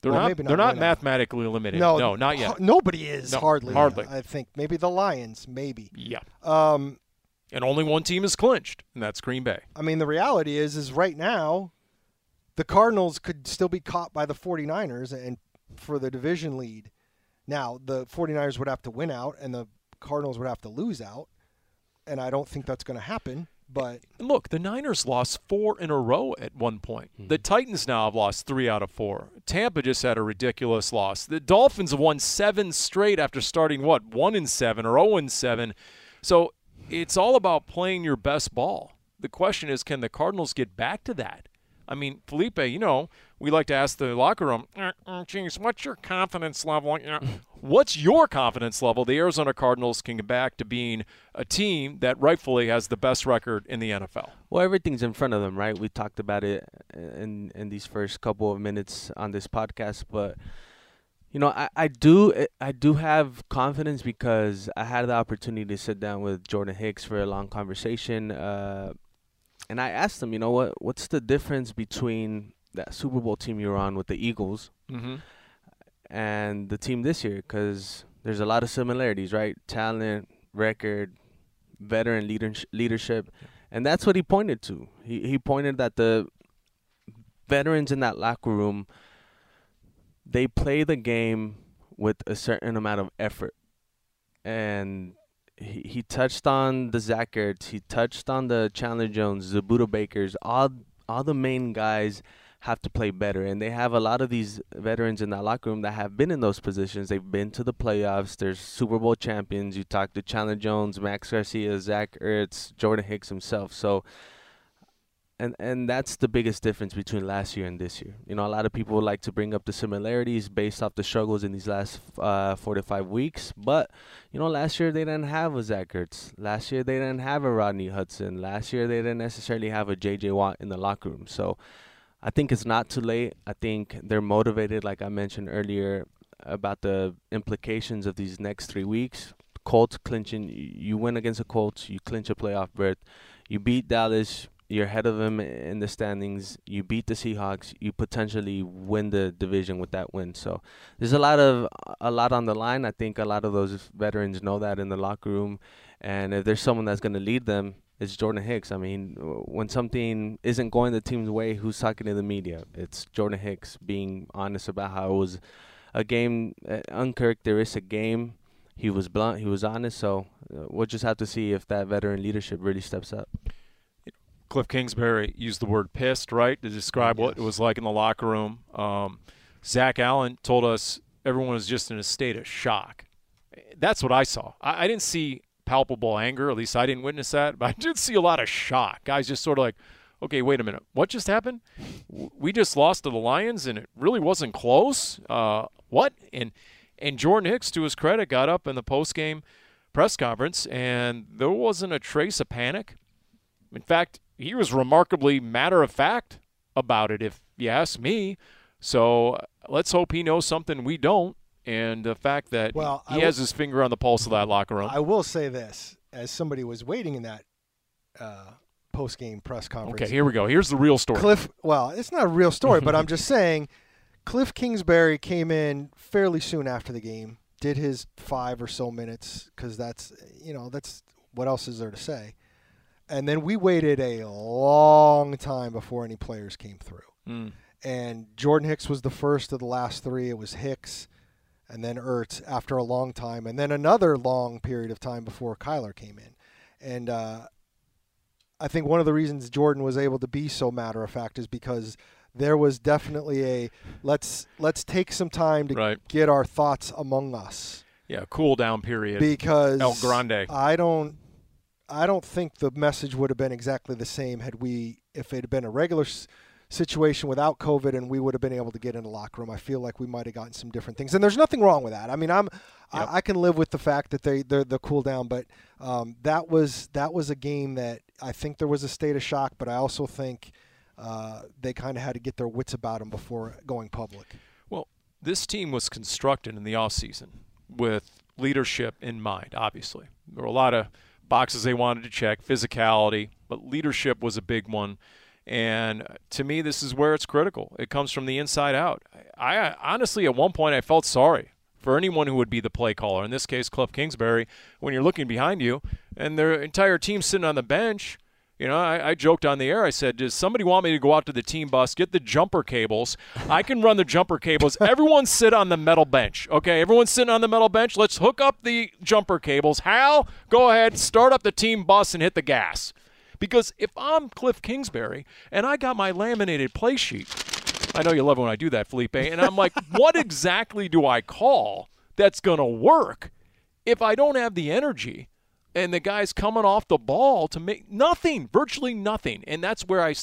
[SPEAKER 1] They're
[SPEAKER 2] Well,
[SPEAKER 1] not.
[SPEAKER 2] not
[SPEAKER 1] they're not
[SPEAKER 2] win out.
[SPEAKER 1] mathematically eliminated.
[SPEAKER 2] No,
[SPEAKER 1] no, not yet.
[SPEAKER 2] h- Nobody is
[SPEAKER 1] No,
[SPEAKER 2] hardly.
[SPEAKER 1] hardly.
[SPEAKER 2] I think maybe the Lions, maybe.
[SPEAKER 1] Yeah,
[SPEAKER 2] Um,
[SPEAKER 1] and only one team is clinched, and that's Green Bay.
[SPEAKER 2] I mean, the reality is, is right now, the Cardinals could still be caught by the 49ers and for the division lead. Now, the 49ers would have to win out, and the Cardinals would have to lose out, and I don't think that's going to happen. But
[SPEAKER 1] look, the Niners lost four in a row at one point. Hmm. The Titans now have lost three out of four. Tampa just had a ridiculous loss. The Dolphins have won seven straight after starting what one in seven or zero in seven. So it's all about playing your best ball. The question is, can the Cardinals get back to that? I mean, Felipe, you know, we like to ask the locker room, "Uh, uh, geez, what's your confidence level? What's your confidence level? The Arizona Cardinals can get back to being a team that rightfully has the best record in the NFL.
[SPEAKER 3] Well, everything's in front of them, right? We talked about it in in these first couple of minutes on this podcast, but you know, I, I do I do have confidence because I had the opportunity to sit down with Jordan Hicks for a long conversation, uh, and I asked him, you know, what what's the difference between that Super Bowl team you were on with the Eagles
[SPEAKER 1] Mm-hmm.
[SPEAKER 3] and the team this year because there's a lot of similarities, right? Talent, record, veteran leadership, leadership, and that's what he pointed to. He he pointed that the veterans in that locker room they play the game with a certain amount of effort, and he he touched on the Zach Ertz, he touched on the Chandler Jones, the Budda Bakers, all all the main guys have to play better. And they have a lot of these veterans in that locker room that have been in those positions. They've been to the playoffs. There's Super Bowl champions. You talk to Chandler Jones, Max Garcia, Zach Ertz, Jordan Hicks himself. So, and and that's the biggest difference between last year and this year. You know, a lot of people like to bring up the similarities based off the struggles in these last uh, four to five weeks. But you know, last year they didn't have a Zach Ertz. Last year they didn't have a Rodney Hudson. Last year they didn't necessarily have a J.J. Watt in the locker room. So. I think it's not too late. I think they're motivated, like I mentioned earlier, about the implications of these next three weeks. Colts clinching, you win against the Colts, you clinch a playoff berth. You beat Dallas, you're ahead of them in the standings. You beat the Seahawks, you potentially win the division with that win. So there's a lot of a lot on the line. I think a lot of those veterans know that in the locker room, and if there's someone that's going to lead them, it's Jordan Hicks. I mean, when something isn't going the team's way, who's talking to the media? It's Jordan Hicks being honest about how it was a game, uh, uncharacteristic game. He was blunt. He was honest. So uh, we'll just have to see if that veteran leadership really steps up.
[SPEAKER 1] Cliff Kingsbury used the word pissed, right, to describe what it was like in the locker room. Um, Zach Allen told us everyone was just in a state of shock. That's what I saw. I, I didn't see palpable anger, at least I didn't witness that, but I did see a lot of shock. Guys just sort of like, okay, wait a minute, what just happened? We just lost to the Lions, and it really wasn't close. Uh, what? And and Jordan Hicks, to his credit, got up in the post game press conference, and there wasn't a trace of panic. In fact, he was remarkably matter of fact about it, if you ask me. So let's hope he knows something we don't, and the fact that
[SPEAKER 2] Well,
[SPEAKER 1] he
[SPEAKER 2] I
[SPEAKER 1] has
[SPEAKER 2] will-
[SPEAKER 1] his finger on the pulse of that locker room.
[SPEAKER 2] I will say this: as somebody was waiting in that uh, post-game press conference,
[SPEAKER 1] Okay, here we go. Here's the real story.
[SPEAKER 2] Cliff. Well, it's not a real story, but I'm just saying, Cliff Kingsbury came in fairly soon after the game, did his five or so minutes because that's you know that's what else is there to say, and then we waited a long time before any players came through.
[SPEAKER 1] Mm.
[SPEAKER 2] And Jordan Hicks was the first of the last three. It was Hicks, and then Ertz after a long time, and then another long period of time before Kyler came in. And uh, I think one of the reasons Jordan was able to be so matter of fact is because there was definitely a let's let's take some time to
[SPEAKER 1] Right.
[SPEAKER 2] get our thoughts among us
[SPEAKER 1] Yeah, cool down period.
[SPEAKER 2] because
[SPEAKER 1] El Grande.
[SPEAKER 2] I don't I don't think the message would have been exactly the same had we if it had been a regular situation without COVID and we would have been able to get in the locker room, I feel like we might have gotten some different things. And there's nothing wrong with that. I mean, I'm
[SPEAKER 1] Yep.
[SPEAKER 2] I, I can live with the fact that they they're the cool down, but um, that was that was a game that I think there was a state of shock, but I also think uh, they kind of had to get their wits about them before going public.
[SPEAKER 1] Well, this team was constructed in the offseason with leadership in mind, obviously. There were a lot of boxes they wanted to check, physicality, but leadership was a big one. And uh, to me, this is where it's critical. It comes from the inside out. I, I honestly, at one point, I felt sorry for anyone who would be the play caller. In this case, Cliff Kingsbury. When you're looking behind you and their entire team sitting on the bench, you know, I, I, joked on the air. I said, "Does somebody want me to go out to the team bus, get the jumper cables? I can run the jumper cables. Everyone sit on the metal bench, okay? Everyone sitting on the metal bench. Let's hook up the jumper cables. Hal, go ahead, start up the team bus and hit the gas. Because if I'm Cliff Kingsbury and I got my laminated play sheet, I know you love it when I do that, Felipe, and I'm like, what exactly do I call that's going to work if I don't have the energy?" and the guy's coming off the ball to make nothing, virtually nothing. And that's where I,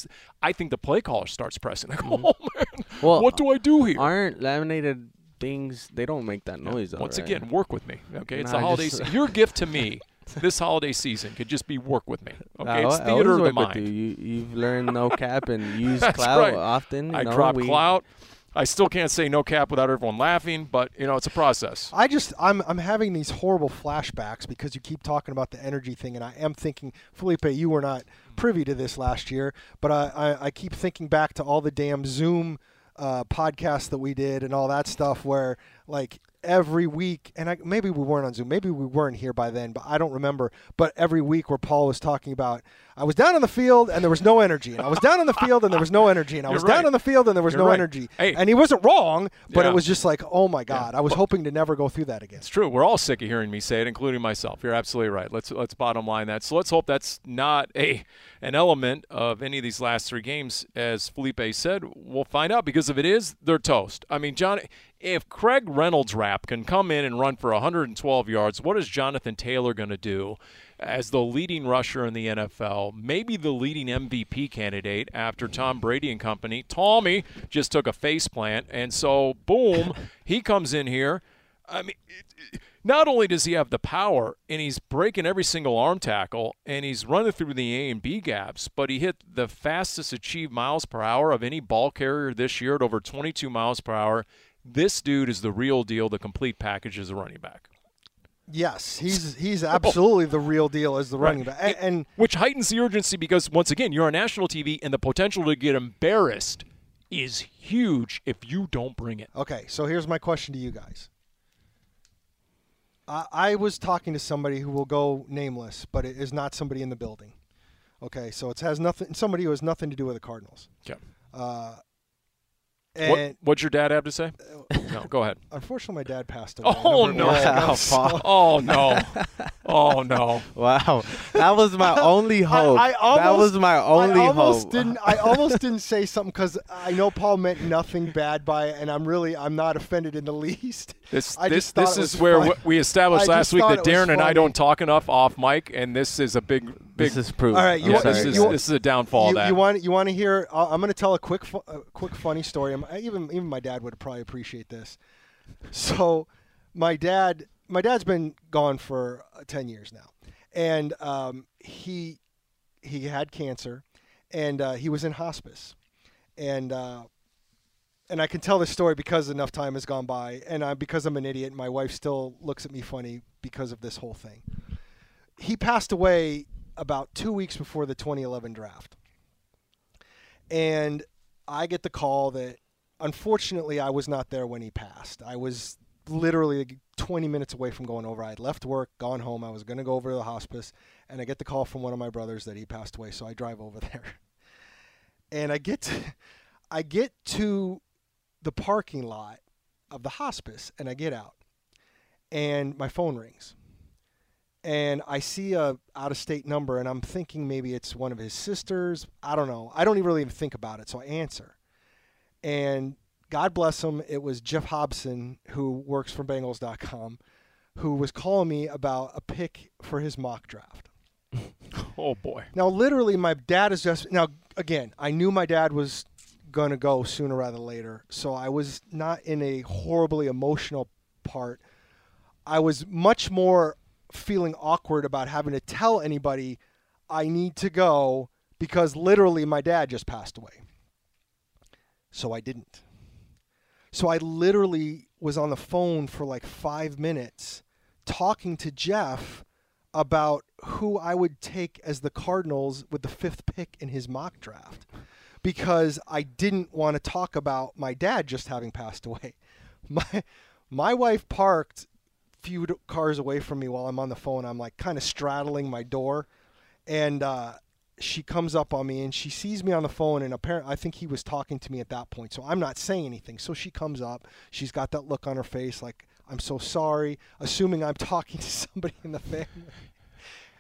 [SPEAKER 1] I think the play caller starts pressing. Like,
[SPEAKER 3] Mhm.
[SPEAKER 1] oh man,
[SPEAKER 3] Well,
[SPEAKER 1] what do I do here?
[SPEAKER 3] Aren't laminated things? They don't make that noise. Though,
[SPEAKER 1] Once
[SPEAKER 3] right?
[SPEAKER 1] again, work with me. Okay, it's
[SPEAKER 3] Nah,
[SPEAKER 1] the holiday.
[SPEAKER 3] just-
[SPEAKER 1] Your gift to me this holiday season could just be work with me. Okay, it's
[SPEAKER 3] I
[SPEAKER 1] theater of the mind.
[SPEAKER 3] You. you. You've learned no cap and use
[SPEAKER 1] That's
[SPEAKER 3] clout
[SPEAKER 1] right.
[SPEAKER 3] often.
[SPEAKER 1] I
[SPEAKER 3] know,
[SPEAKER 1] drop
[SPEAKER 3] we,
[SPEAKER 1] clout. I still can't say no cap without everyone laughing, but you know it's a process.
[SPEAKER 2] I just I'm I'm having these horrible flashbacks because you keep talking about the energy thing, and I am thinking, Felipe, you were not privy to this last year, but I I, I keep thinking back to all the damn Zoom uh, podcasts that we did and all that stuff where like every week and I, maybe we weren't on zoom maybe we weren't here by then but i don't remember but every week where paul was talking about i was down on the field and there was no energy and i was down on the field and there was no energy and i
[SPEAKER 1] You're
[SPEAKER 2] was down
[SPEAKER 1] right.
[SPEAKER 2] on the field and there was
[SPEAKER 1] You're
[SPEAKER 2] no
[SPEAKER 1] right.
[SPEAKER 2] energy
[SPEAKER 1] Hey.
[SPEAKER 2] and he wasn't wrong but
[SPEAKER 1] Yeah.
[SPEAKER 2] it was just like oh my god i was hoping to never go through that again
[SPEAKER 1] It's true. We're all sick of hearing me say it, including myself. You're absolutely right. Let's let's bottom line that. So let's hope that's not a an element of any of these last three games. As Felipe said, we'll find out because if it is, they're toast. I mean, John, if Craig Reynolds rap can come in and run for 112 yards, what is Jonathan Taylor going to do? As the leading rusher in the NFL, maybe the leading MVP candidate after Tom Brady and company. Tommy just took a face plant, and so boom, he comes in here. I mean, not only does he have the power and he's breaking every single arm tackle and he's running through the A and B gaps, but he hit the fastest achieved miles per hour of any ball carrier this year at over 22 miles per hour. This dude is the real deal, the complete package as a running back.
[SPEAKER 2] Yes, he's he's absolutely the real deal as the running back. And, and
[SPEAKER 1] Which heightens the urgency because, once again, you're on national TV and the potential to get embarrassed is huge if you don't bring it.
[SPEAKER 2] okay, so here's my question to you guys. I, I was talking to somebody who will go nameless, but it is not somebody in the building. Okay, so it has nothing. Somebody who has nothing to do with the Cardinals.
[SPEAKER 1] Okay.
[SPEAKER 2] Uh,
[SPEAKER 1] What,
[SPEAKER 2] and
[SPEAKER 1] what'd your dad have to say? Uh, no, go ahead.
[SPEAKER 2] unfortunately, my dad passed away.
[SPEAKER 1] Oh, no.
[SPEAKER 3] Wow,
[SPEAKER 2] so-
[SPEAKER 3] Paul.
[SPEAKER 1] Oh, no. Oh, no.
[SPEAKER 3] Wow, that was my only hope.
[SPEAKER 2] I, I almost,
[SPEAKER 3] that was my only
[SPEAKER 2] I almost
[SPEAKER 3] hope.
[SPEAKER 2] Didn't, I almost didn't say something because I know Paul meant nothing bad by it, and I'm really I'm not offended in the least.
[SPEAKER 1] This
[SPEAKER 2] I
[SPEAKER 1] this
[SPEAKER 2] just
[SPEAKER 1] this
[SPEAKER 2] it
[SPEAKER 1] is
[SPEAKER 2] was
[SPEAKER 1] where
[SPEAKER 2] fun.
[SPEAKER 1] we established last week that Darren and I don't talk enough off mic, and this is a big big.
[SPEAKER 3] this is proof.
[SPEAKER 2] All right, you
[SPEAKER 1] yeah,
[SPEAKER 2] want-
[SPEAKER 1] this,
[SPEAKER 2] you
[SPEAKER 1] is,
[SPEAKER 2] want-
[SPEAKER 1] this is a downfall.
[SPEAKER 2] you,
[SPEAKER 1] that
[SPEAKER 2] you want you want to hear? Uh, I'm going to tell a quick fu- a quick funny story. I'm, even even my dad would probably appreciate this. So, my dad my dad's been gone for uh, ten years now, and um, he he had cancer, and uh, he was in hospice, and. Uh, and I can tell this story because enough time has gone by, and I, because I'm an idiot, my wife still looks at me funny because of this whole thing. He passed away about two weeks before the 2011 draft, and I get the call that unfortunately I was not there when he passed. I was literally 20 minutes away from going over. I had left work, gone home. I was going to go over to the hospice, and I get the call from one of my brothers that he passed away. So I drive over there, and I get to, I get to the parking lot of the hospice, and I get out, and my phone rings. And I see a out of state number, and I'm thinking maybe it's one of his sisters. I don't know. I don't even really even think about it, so I answer. And God bless him, it was Jeff Hobson, who works for Bengals.com, who was calling me about a pick for his mock draft.
[SPEAKER 1] oh boy.
[SPEAKER 2] Now, literally, my dad is just now. Again, I knew my dad was gonna go sooner rather than later. So I was not in a horribly emotional part. I was much more feeling awkward about having to tell anybody I need to go because literally my dad just passed away. So I didn't. So I literally was on the phone for like five minutes talking to Jeff about who I would take as the Cardinals with the fifth pick in his mock draft because I didn't want to talk about my dad just having passed away. My my wife parked few cars away from me while I'm on the phone. I'm like kind of straddling my door and uh, she comes up on me and she sees me on the phone and apparently I think he was talking to me at that point. So I'm not saying anything. So she comes up. She's got that look on her face like I'm so sorry, assuming I'm talking to somebody in the family.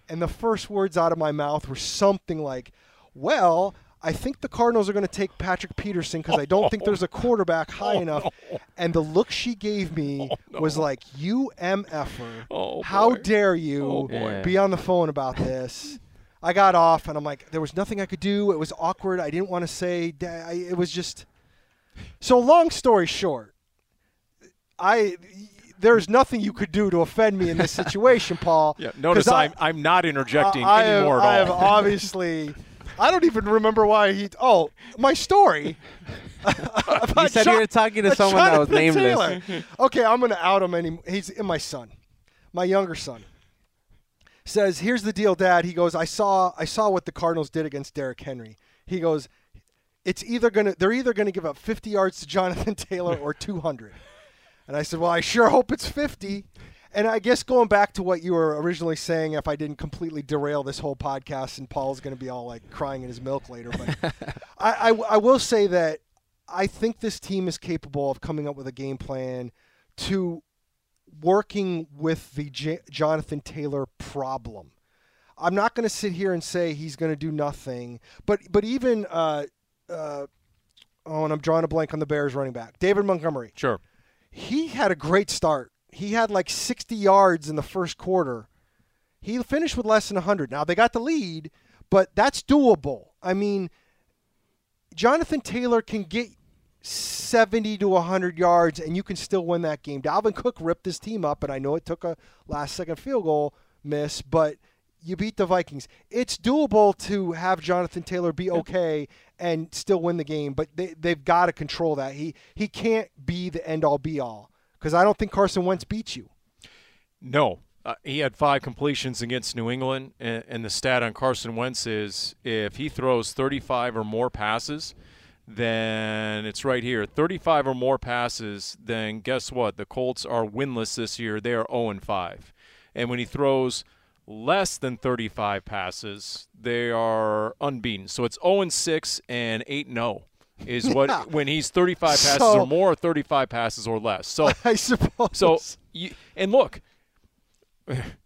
[SPEAKER 2] And the first words out of my mouth were something like, "Well, I think the Cardinals are going to take Patrick Peterson because I don't think there's a oh. quarterback high
[SPEAKER 1] Oh,
[SPEAKER 2] enough.
[SPEAKER 1] no.
[SPEAKER 2] And the look she gave me
[SPEAKER 1] Oh, no.
[SPEAKER 2] was like, "You mf'er!
[SPEAKER 1] Oh,
[SPEAKER 2] How dare you
[SPEAKER 1] Oh.
[SPEAKER 3] Yeah.
[SPEAKER 2] be on the phone about this?" I got off and I'm like, there was nothing I could do. It was awkward. I didn't want to say. it was just. So long story short, I there's nothing you could do to offend me in this situation, Paul.
[SPEAKER 1] Yeah, notice
[SPEAKER 2] I-
[SPEAKER 1] I'm, I'm not interjecting
[SPEAKER 2] I have,
[SPEAKER 1] anymore
[SPEAKER 2] I
[SPEAKER 1] at
[SPEAKER 2] have obviously. I don't even remember why he. Oh, my story.
[SPEAKER 3] You said you were talking to someone that was
[SPEAKER 2] Jonathan
[SPEAKER 3] nameless.
[SPEAKER 2] Taylor. okay, I'm going to out him. Any, he's in my son, my younger son. Says, "Here's the deal, Dad." He goes, "I saw, I saw what the Cardinals did against Derrick Henry." He goes, "It's either gonna, they're either gonna give up 50 yards to Jonathan Taylor or 200." And I said, "Well, I sure hope it's 50." And I guess going back to what you were originally saying, if I didn't completely derail this whole podcast, and Paul's going to be all like crying in his milk later, but I, I, I will say that I think this team is capable of coming up with a game plan to working with the J- Jonathan Taylor problem. I'm not going to sit here and say he's going to do nothing, but but even uh, uh, oh, and I'm drawing a blank on the Bears running back, David Montgomery
[SPEAKER 1] Sure.
[SPEAKER 2] he had a great start. He had like 60 yards in the first quarter. He finished with less than 100. Now they got the lead, but that's doable. I mean, Jonathan Taylor can get 70 to 100 yards and you can still win that game. Dalvin Cook ripped this team up and I know it took a last second field goal miss, but you beat the Vikings. It's doable to have Jonathan Taylor be okay and still win the game, but they they've got to control that. He he can't be the end all be all because I don't think Carson Wentz beats you.
[SPEAKER 1] No. Uh, he had five completions against New England, and, and the stat on Carson Wentz is if he throws 35 or more passes, then it's right here 35 or more passes, then guess what? The Colts are winless this year. They are 0 and 5. And when he throws less than 35 passes, they are unbeaten. So it's 0 and 6 and 8 and 0 is
[SPEAKER 2] Yeah.
[SPEAKER 1] what when he's 35 passes
[SPEAKER 2] So-
[SPEAKER 1] or more, or 35 passes or less. So
[SPEAKER 2] I suppose.
[SPEAKER 1] so, you, and look,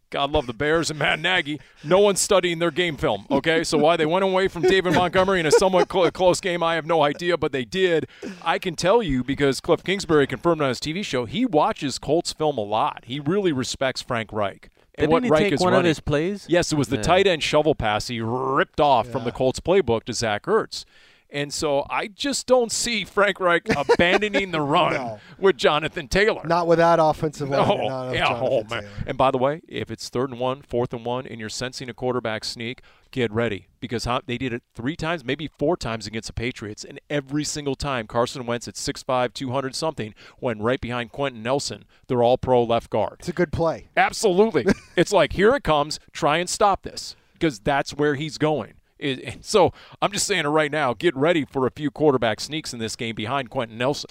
[SPEAKER 1] God love the Bears and Matt Nagy. No one's studying their game film. Okay, so why they went away from David Montgomery in a somewhat cl- close game, I have no idea, but they did. I can tell you because Cliff Kingsbury confirmed on his TV show he watches Colts film a lot. He really respects Frank Reich and
[SPEAKER 3] Didn't
[SPEAKER 1] what
[SPEAKER 3] he
[SPEAKER 1] Reich
[SPEAKER 3] take
[SPEAKER 1] is
[SPEAKER 3] one
[SPEAKER 1] running.
[SPEAKER 3] of his plays?
[SPEAKER 1] Yes, it was the
[SPEAKER 3] Yeah.
[SPEAKER 1] tight end shovel pass he ripped off from the Colts playbook to Zach Ertz. And so I just don't see Frank Reich abandoning the run
[SPEAKER 2] No.
[SPEAKER 1] with Jonathan Taylor.
[SPEAKER 2] not with that offensive oh, line. and
[SPEAKER 1] Oh,
[SPEAKER 2] not
[SPEAKER 1] yeah, oh, man. And by the way, if it's third and one, fourth and one, and you're sensing a quarterback sneak, get ready because how, they did it three times, maybe four times against the Patriots, and every single time Carson Wentz at 6'5", 200 something, went right behind Quenton Nelson, their All-Pro left guard.
[SPEAKER 2] It's a good play.
[SPEAKER 1] Absolutely, it's like here it comes. Try and stop this because that's where he's going. It- and so I'm just saying it right now. Get ready for a few quarterback sneaks in this game behind Quenton Nelson.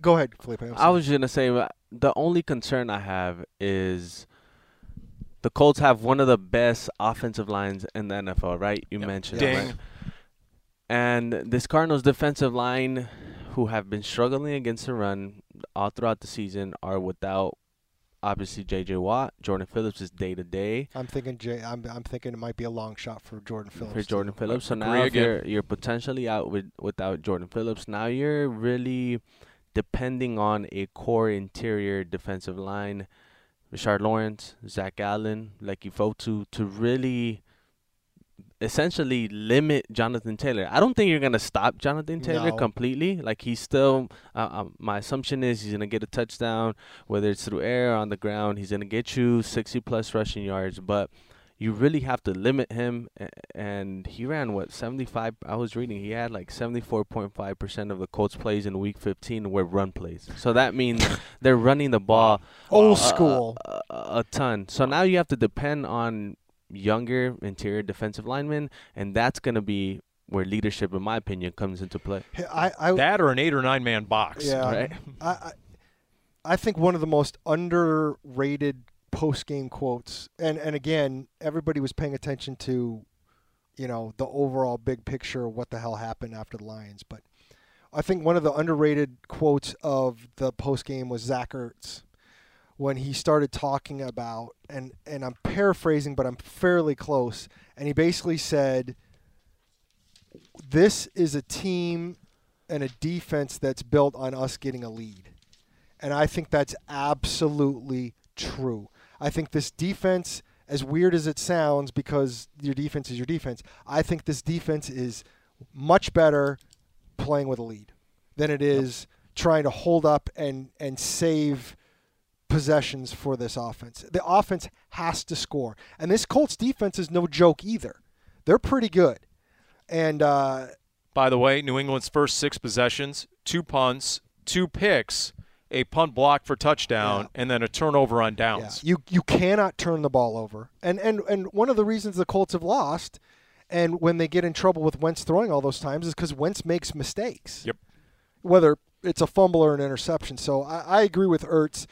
[SPEAKER 2] Go ahead, Felipe. I'm
[SPEAKER 3] I
[SPEAKER 2] sorry.
[SPEAKER 3] was gonna say uh, the only concern I have is the Colts have one of the best offensive lines in the NFL, right? You
[SPEAKER 1] Yep.
[SPEAKER 3] mentioned
[SPEAKER 1] Ding.
[SPEAKER 3] right? And this Cardinals defensive line, who have been struggling against the run all throughout the season, are without obviously J.J. Watt. Jordan Phillips is day to day
[SPEAKER 2] I'm thinking. Jay, I'm, I'm thinking it might be a long shot for Jordan Phillips.
[SPEAKER 3] for Jordan
[SPEAKER 2] too.
[SPEAKER 3] Phillips. So now if
[SPEAKER 1] again.
[SPEAKER 3] you're you're potentially out with without Jordan Phillips, now you're really depending on a core interior defensive line, Rashard Lawrence, Zach Allen, Leki Fotu, to really essentially limit Jonathan Taylor. I don't think you're gonna stop Jonathan Taylor
[SPEAKER 2] No.
[SPEAKER 3] completely. Like he's still. Uh, um, my assumption is he's gonna get a touchdown, whether it's through air or on the ground. He's gonna get you 60 plus rushing yards, but you really have to limit him. And he ran what 75. I was reading he had like 74.5 percent of the Colts plays in Week 15 were run plays. So that means they're running the ball
[SPEAKER 2] Old
[SPEAKER 3] a-
[SPEAKER 2] school.
[SPEAKER 3] a, a, a ton. So now you have to depend on younger interior defensive linemen, and that's going to be where leadership, in my opinion, comes into play.
[SPEAKER 2] I, I,
[SPEAKER 1] That or an eight or nine man box.
[SPEAKER 2] Yeah.
[SPEAKER 3] Right?
[SPEAKER 2] I, I, I think one of the most underrated post game quotes, and, and again, everybody was paying attention to, you know, the overall big picture of what the hell happened after the Lions. But I think one of the underrated quotes of the post game was Zach Ertz when he started talking about, and, and I'm paraphrasing, but I'm fairly close, and he basically said, This is a team and a defense that's built on us getting a lead. And I think that's absolutely true. I think this defense, as weird as it sounds, because your defense is your defense, I think this defense is much better playing with a lead than it is trying to hold up and, and save possessions for this offense. The offense has to score. And this Colts defense is no joke either. They're pretty good. And uh,
[SPEAKER 1] By the way, New England's first six possessions, two punts, two picks, a punt block for touchdown,
[SPEAKER 2] Yeah.
[SPEAKER 1] and then a turnover on
[SPEAKER 2] Yeah,
[SPEAKER 1] downs.
[SPEAKER 2] you you cannot turn the ball over, and and and one of the reasons the Colts have lost, and when they get in trouble with Wentz throwing all those times, is because Wentz makes mistakes.
[SPEAKER 1] Yep.
[SPEAKER 2] Whether it's a fumble or an interception. So I, I agree with Ertz.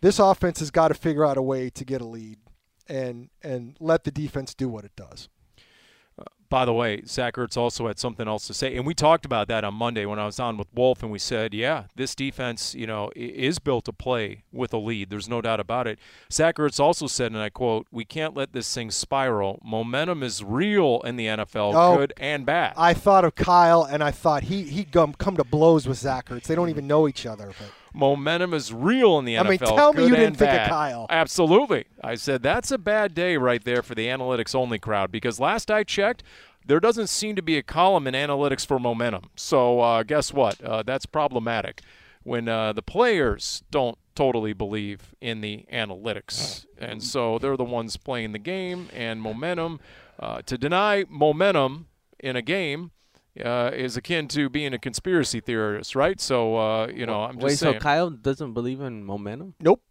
[SPEAKER 2] This offense has got to figure out a way to get a lead, and and let the defense do what it does.
[SPEAKER 1] By the way, Zach Ertz also had something else to say, and we talked about that on Monday when I was on with Wolf, and we said, yeah, this defense, you know, is built to play with a lead. There's no doubt about it. Zach Ertz also said, and I quote, "We can't let this thing spiral. Momentum is real in the NFL,
[SPEAKER 2] Oh,
[SPEAKER 1] good and bad."
[SPEAKER 2] I thought of Kyle, and I thought he he come come to blows with Zach Ertz. They don't even know each other, but.
[SPEAKER 1] Momentum is real in the NFL.
[SPEAKER 2] I mean, tell me you didn't
[SPEAKER 1] and
[SPEAKER 2] think of. Kyle.
[SPEAKER 1] Absolutely. I said that's a bad day right there for the analytics only crowd because last I checked, there doesn't seem to be a column in analytics for momentum. So uh, guess what? Uh, that's problematic when uh, the players don't totally believe in the analytics, and so they're the ones playing the game and momentum. Uh, to deny momentum in a game. Uh, is akin to being a conspiracy theorist, right? So, uh, you know, I'm just
[SPEAKER 3] Wait,
[SPEAKER 1] saying.
[SPEAKER 3] so Kyle doesn't believe in momentum?
[SPEAKER 2] Nope.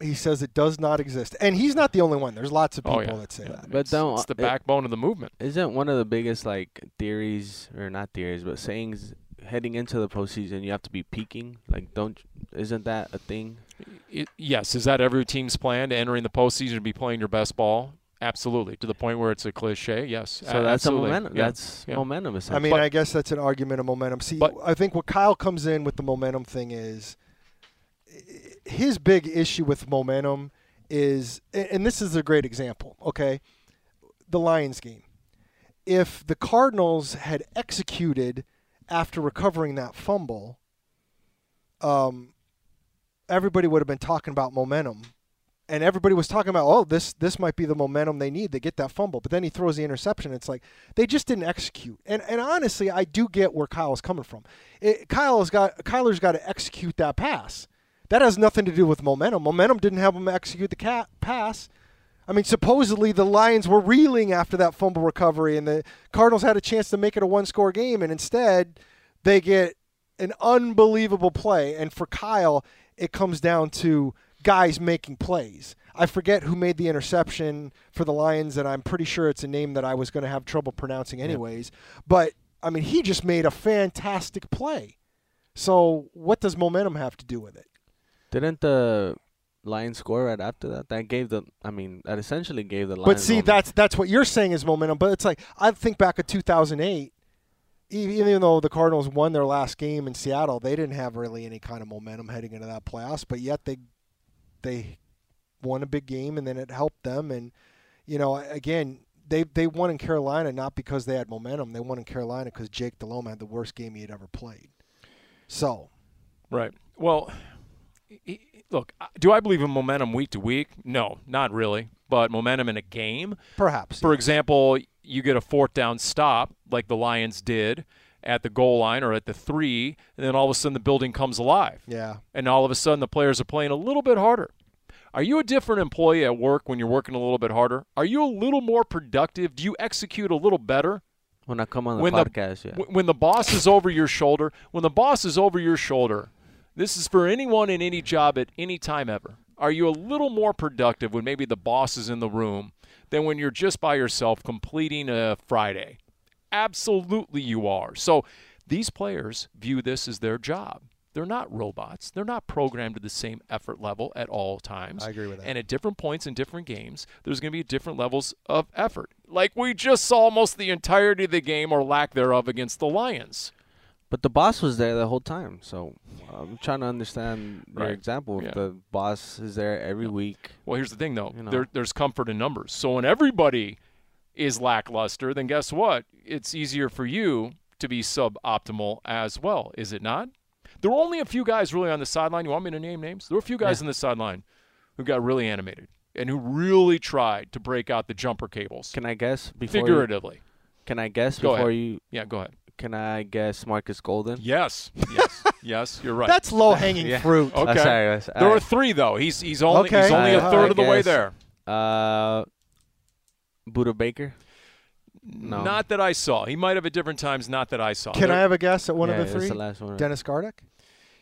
[SPEAKER 2] He says it does not exist. And he's not the only one. There's lots of
[SPEAKER 1] Oh,
[SPEAKER 2] people
[SPEAKER 1] yeah.
[SPEAKER 2] that say
[SPEAKER 1] Yeah.
[SPEAKER 2] that.
[SPEAKER 3] But
[SPEAKER 1] it's,
[SPEAKER 3] don't-
[SPEAKER 1] it's the
[SPEAKER 3] it-
[SPEAKER 1] backbone of the movement.
[SPEAKER 3] Isn't one of the biggest like theories, or not theories, but sayings heading into the postseason, you have to be peaking? Like, don't isn't that a thing?
[SPEAKER 1] It, yes, is that every team's plan to entering the postseason to be playing your best ball? Absolutely. To the point where it's a cliche. Yes.
[SPEAKER 3] So
[SPEAKER 1] a-
[SPEAKER 3] that's a momentum.
[SPEAKER 1] Yeah.
[SPEAKER 3] That's
[SPEAKER 1] yeah.
[SPEAKER 3] momentum.
[SPEAKER 2] I mean,
[SPEAKER 1] But-
[SPEAKER 2] I guess that's an argument of momentum. See,
[SPEAKER 1] But-
[SPEAKER 2] I think what Kyle comes in with the momentum thing is his big issue with momentum is, and this is a great example, okay? The Lions game. If the Cardinals had executed after recovering that fumble, um, everybody would have been talking about momentum. And everybody was talking about, oh, this this might be the momentum they need to get that fumble. But then he throws the interception. It's like they just didn't execute. And and honestly, I do get where Kyle's coming from. It, Kyle's got Kyler's got to execute that pass. That has nothing to do with momentum. Momentum didn't have him execute the cat pass. I mean, supposedly the Lions were reeling after that fumble recovery, and the Cardinals had a chance to make it a one-score game, and instead they get an unbelievable play. And for Kyle, it comes down to guys making plays. I forget who made the interception for the Lions, and I'm pretty sure it's a name that I was going to have trouble pronouncing anyways. But I mean, he just made a fantastic play. So what does momentum have to do with it?
[SPEAKER 3] Didn't the Lions score right after that? That gave the. I mean, that essentially gave the Lions.
[SPEAKER 2] But see, that's that's what you're saying is momentum. But it's like I think back at 2008, e- even though the Cardinals won their last game in Seattle, they didn't have really any kind of momentum heading into that playoffs. But yet they they won a big game, and then it helped them. And you know, again, they they won in Carolina not because they had momentum. They won in Carolina because Jake Delhomme had the worst game he had ever played. So
[SPEAKER 1] Right. Well, look, do I believe in momentum week to week? No, not really. But momentum in a game,
[SPEAKER 2] perhaps
[SPEAKER 1] for example, you get a fourth down stop like the Lions did at the goal line or at the three, and then all of a sudden the building comes alive.
[SPEAKER 2] Yeah.
[SPEAKER 1] And all of a sudden the players are playing a little bit harder. Are you a different employee at work when you're working a little bit harder? Are you a little more productive? Do you execute a little better?
[SPEAKER 3] When I come on the
[SPEAKER 1] when the-
[SPEAKER 3] podcast, yeah.
[SPEAKER 1] Wh- When the boss is over your shoulder, when the boss is over your shoulder, this is for anyone in any job at any time ever. Are you a little more productive when maybe the boss is in the room than when you're just by yourself completing a Friday? Absolutely, you are. So these players view this as their job. They're not robots. They're not programmed to the same effort level at all times.
[SPEAKER 2] I agree with that.
[SPEAKER 1] And at different points in different games, there's going to be different levels of effort. Like we just saw almost the entirety of the game or lack thereof against the Lions.
[SPEAKER 3] But the boss was there the whole time, so I'm trying to understand your
[SPEAKER 1] Right.
[SPEAKER 3] example. If
[SPEAKER 1] Yeah.
[SPEAKER 3] the boss is there every week,
[SPEAKER 1] Well, here's the thing, though.
[SPEAKER 3] You know.
[SPEAKER 1] There, there's comfort in numbers. So when everybody is lackluster, then guess what? It's easier for you to be suboptimal as well, is it not? There were only a few guys really on the sideline. You want me to name names? There were a few guys
[SPEAKER 3] Yeah.
[SPEAKER 1] on the sideline who got really animated and who really tried to break out the jumper cables
[SPEAKER 3] can I guess before? You,
[SPEAKER 1] figuratively.
[SPEAKER 3] can I guess
[SPEAKER 1] Go
[SPEAKER 3] before
[SPEAKER 1] ahead.
[SPEAKER 3] you?
[SPEAKER 1] Yeah, go ahead.
[SPEAKER 3] Can I guess Marcus Golden?
[SPEAKER 1] Yes, yes, yes. You're right.
[SPEAKER 2] That's low hanging
[SPEAKER 3] Yeah.
[SPEAKER 2] fruit.
[SPEAKER 1] Okay.
[SPEAKER 3] Oh, sorry, that's-
[SPEAKER 1] there were
[SPEAKER 3] alright.
[SPEAKER 1] three though. He's he's only
[SPEAKER 2] Okay.
[SPEAKER 1] he's only a
[SPEAKER 2] I-
[SPEAKER 1] third
[SPEAKER 3] I
[SPEAKER 1] of the way there.
[SPEAKER 3] Uh, Budda Baker. No.
[SPEAKER 1] Not that I saw. He might have at different times. Not that I saw.
[SPEAKER 2] Can
[SPEAKER 1] There-
[SPEAKER 2] I have a guess at one
[SPEAKER 3] yeah,
[SPEAKER 2] of the
[SPEAKER 3] that's
[SPEAKER 2] three?
[SPEAKER 3] the last one.
[SPEAKER 2] Dennis Gardeck?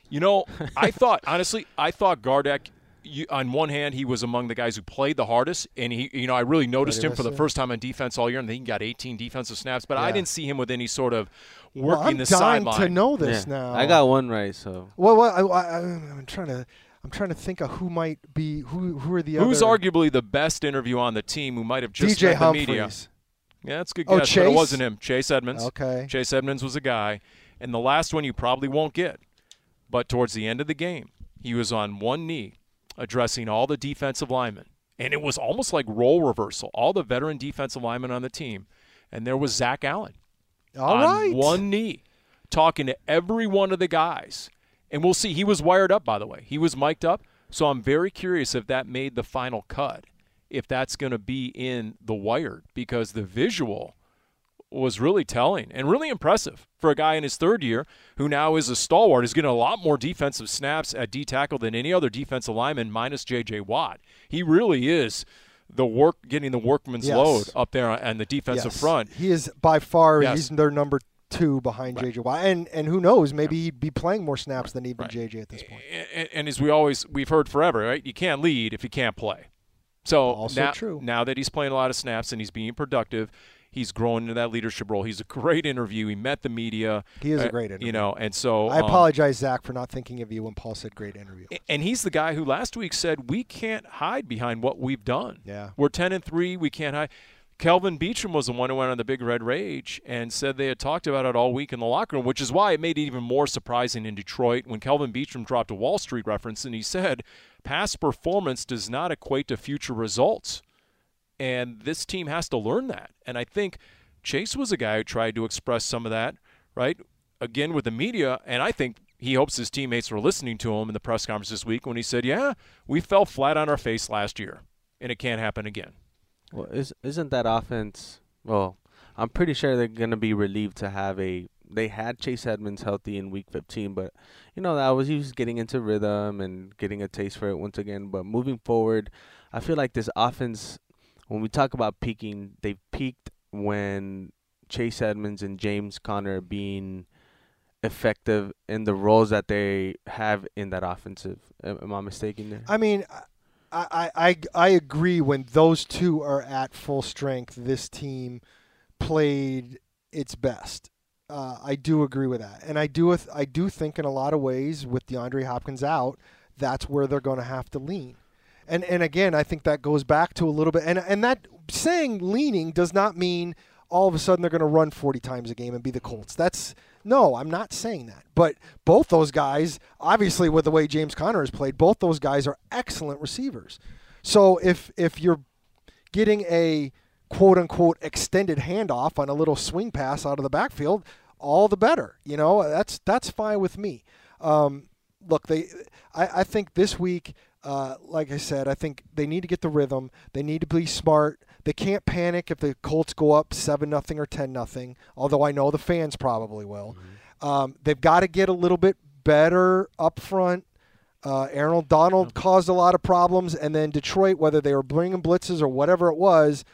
[SPEAKER 1] You know, I thought honestly, I thought Gardeck. You, on one hand, he was among the guys who played the hardest, and he, you know, I really noticed him for the
[SPEAKER 2] was,
[SPEAKER 1] first time on defense all year, and he got 18 defensive snaps. But I didn't see him with any sort of working
[SPEAKER 2] Well, I'm
[SPEAKER 1] the
[SPEAKER 2] dying
[SPEAKER 1] sideline.
[SPEAKER 2] to know this
[SPEAKER 3] Yeah.
[SPEAKER 2] now.
[SPEAKER 3] I got one right, so
[SPEAKER 2] Well, well I, I, I'm trying to. I'm trying to think of who might be who. Who are the other.
[SPEAKER 1] Who's
[SPEAKER 2] other?
[SPEAKER 1] arguably the best interview on the team? Who might have just
[SPEAKER 2] DJ
[SPEAKER 1] met the media? Yeah, that's a good
[SPEAKER 2] Oh,
[SPEAKER 1] guess, but it
[SPEAKER 2] Chase?
[SPEAKER 1] wasn't him. Chase Edmonds.
[SPEAKER 2] Okay.
[SPEAKER 1] Chase Edmonds was a guy, and the last one you probably won't get. But towards the end of the game, he was on one knee, addressing all the defensive linemen, and it was almost like role reversal. All the veteran defensive linemen on the team, and there was Zach Allen
[SPEAKER 2] All
[SPEAKER 1] on
[SPEAKER 2] right.
[SPEAKER 1] one knee, talking to every one of the guys. And we'll see. He was wired up, by the way. He was mic'd up. So I'm very curious if that made the final cut, if that's going to be in the wired, because the visual was really telling and really impressive for a guy in his third year who now is a stalwart, is getting a lot more defensive snaps at D tackle than any other defensive lineman minus J.J. Watt. He really is the work, getting the workman's
[SPEAKER 2] Yes.
[SPEAKER 1] load up there on the defensive
[SPEAKER 2] Yes.
[SPEAKER 1] front.
[SPEAKER 2] He is by far.
[SPEAKER 1] Yes.
[SPEAKER 2] He's their number two behind
[SPEAKER 1] Right.
[SPEAKER 2] JJ Watt, and and who knows? Maybe he'd be playing more snaps than even
[SPEAKER 1] Right.
[SPEAKER 2] JJ at this point.
[SPEAKER 1] and, and as we always we've heard forever, right? You can't lead if you can't play. So
[SPEAKER 2] Also
[SPEAKER 1] now,
[SPEAKER 2] true.
[SPEAKER 1] now that he's playing a lot of snaps and he's being productive, he's growing into that leadership role. He's a great interview. He met the media.
[SPEAKER 2] He is a great interview.
[SPEAKER 1] You know, and so
[SPEAKER 2] I
[SPEAKER 1] um,
[SPEAKER 2] apologize, Zach, for not thinking of you when Paul said great interview.
[SPEAKER 1] And he's the guy who last week said we can't hide behind what we've done.
[SPEAKER 2] Yeah.
[SPEAKER 1] We're ten and three. We can't hide. Kelvin Beachum was the one who went on the Big Red Rage and said they had talked about it all week in the locker room, which is why it made it even more surprising in Detroit when Kelvin Beachum dropped a Wall Street reference and he said, past performance does not equate to future results. And this team has to learn that. And I think Chase was a guy who tried to express some of that, right? Again with the media. And I think he hopes his teammates were listening to him in the press conference this week when he said, Yeah, we fell flat on our face last year, and it can't happen again.
[SPEAKER 3] Well, is isn't that offense? Well, I'm pretty sure they're gonna be relieved to have a. They had Chase Edmonds healthy in Week 15, but you know that was he was getting into rhythm and getting a taste for it once again. But moving forward, I feel like this offense, when we talk about peaking, they peaked when Chase Edmonds and James Conner being effective in the roles that they have in that offensive. Am, am I mistaken there?
[SPEAKER 2] I mean, I, I, I, agree when those two are at full strength, this team played its best. Uh, I do agree with that, and I do I do think in a lot of ways with DeAndre Hopkins out, that's where they're going to have to lean. And and again, I think that goes back to a little bit, and and that saying leaning does not mean all of a sudden they're going to run 40 times a game and be the Colts. That's no, I'm not saying that. But both those guys, obviously with the way James Conner has played, both those guys are excellent receivers. So if if you're getting a quote unquote extended handoff on a little swing pass out of the backfield, all the better. You know, that's that's fine with me. Um, look, they I, I think this week, uh, like I said, I think they need to get the rhythm. They need to be smart. They can't panic if the Colts go up seven nothing or ten nothing. Although I know the fans probably will. Um, they've got to get a little bit better up front. Uh, Aaron Donald caused a lot of problems, and then Detroit, whether they were bringing blitzes or whatever it was,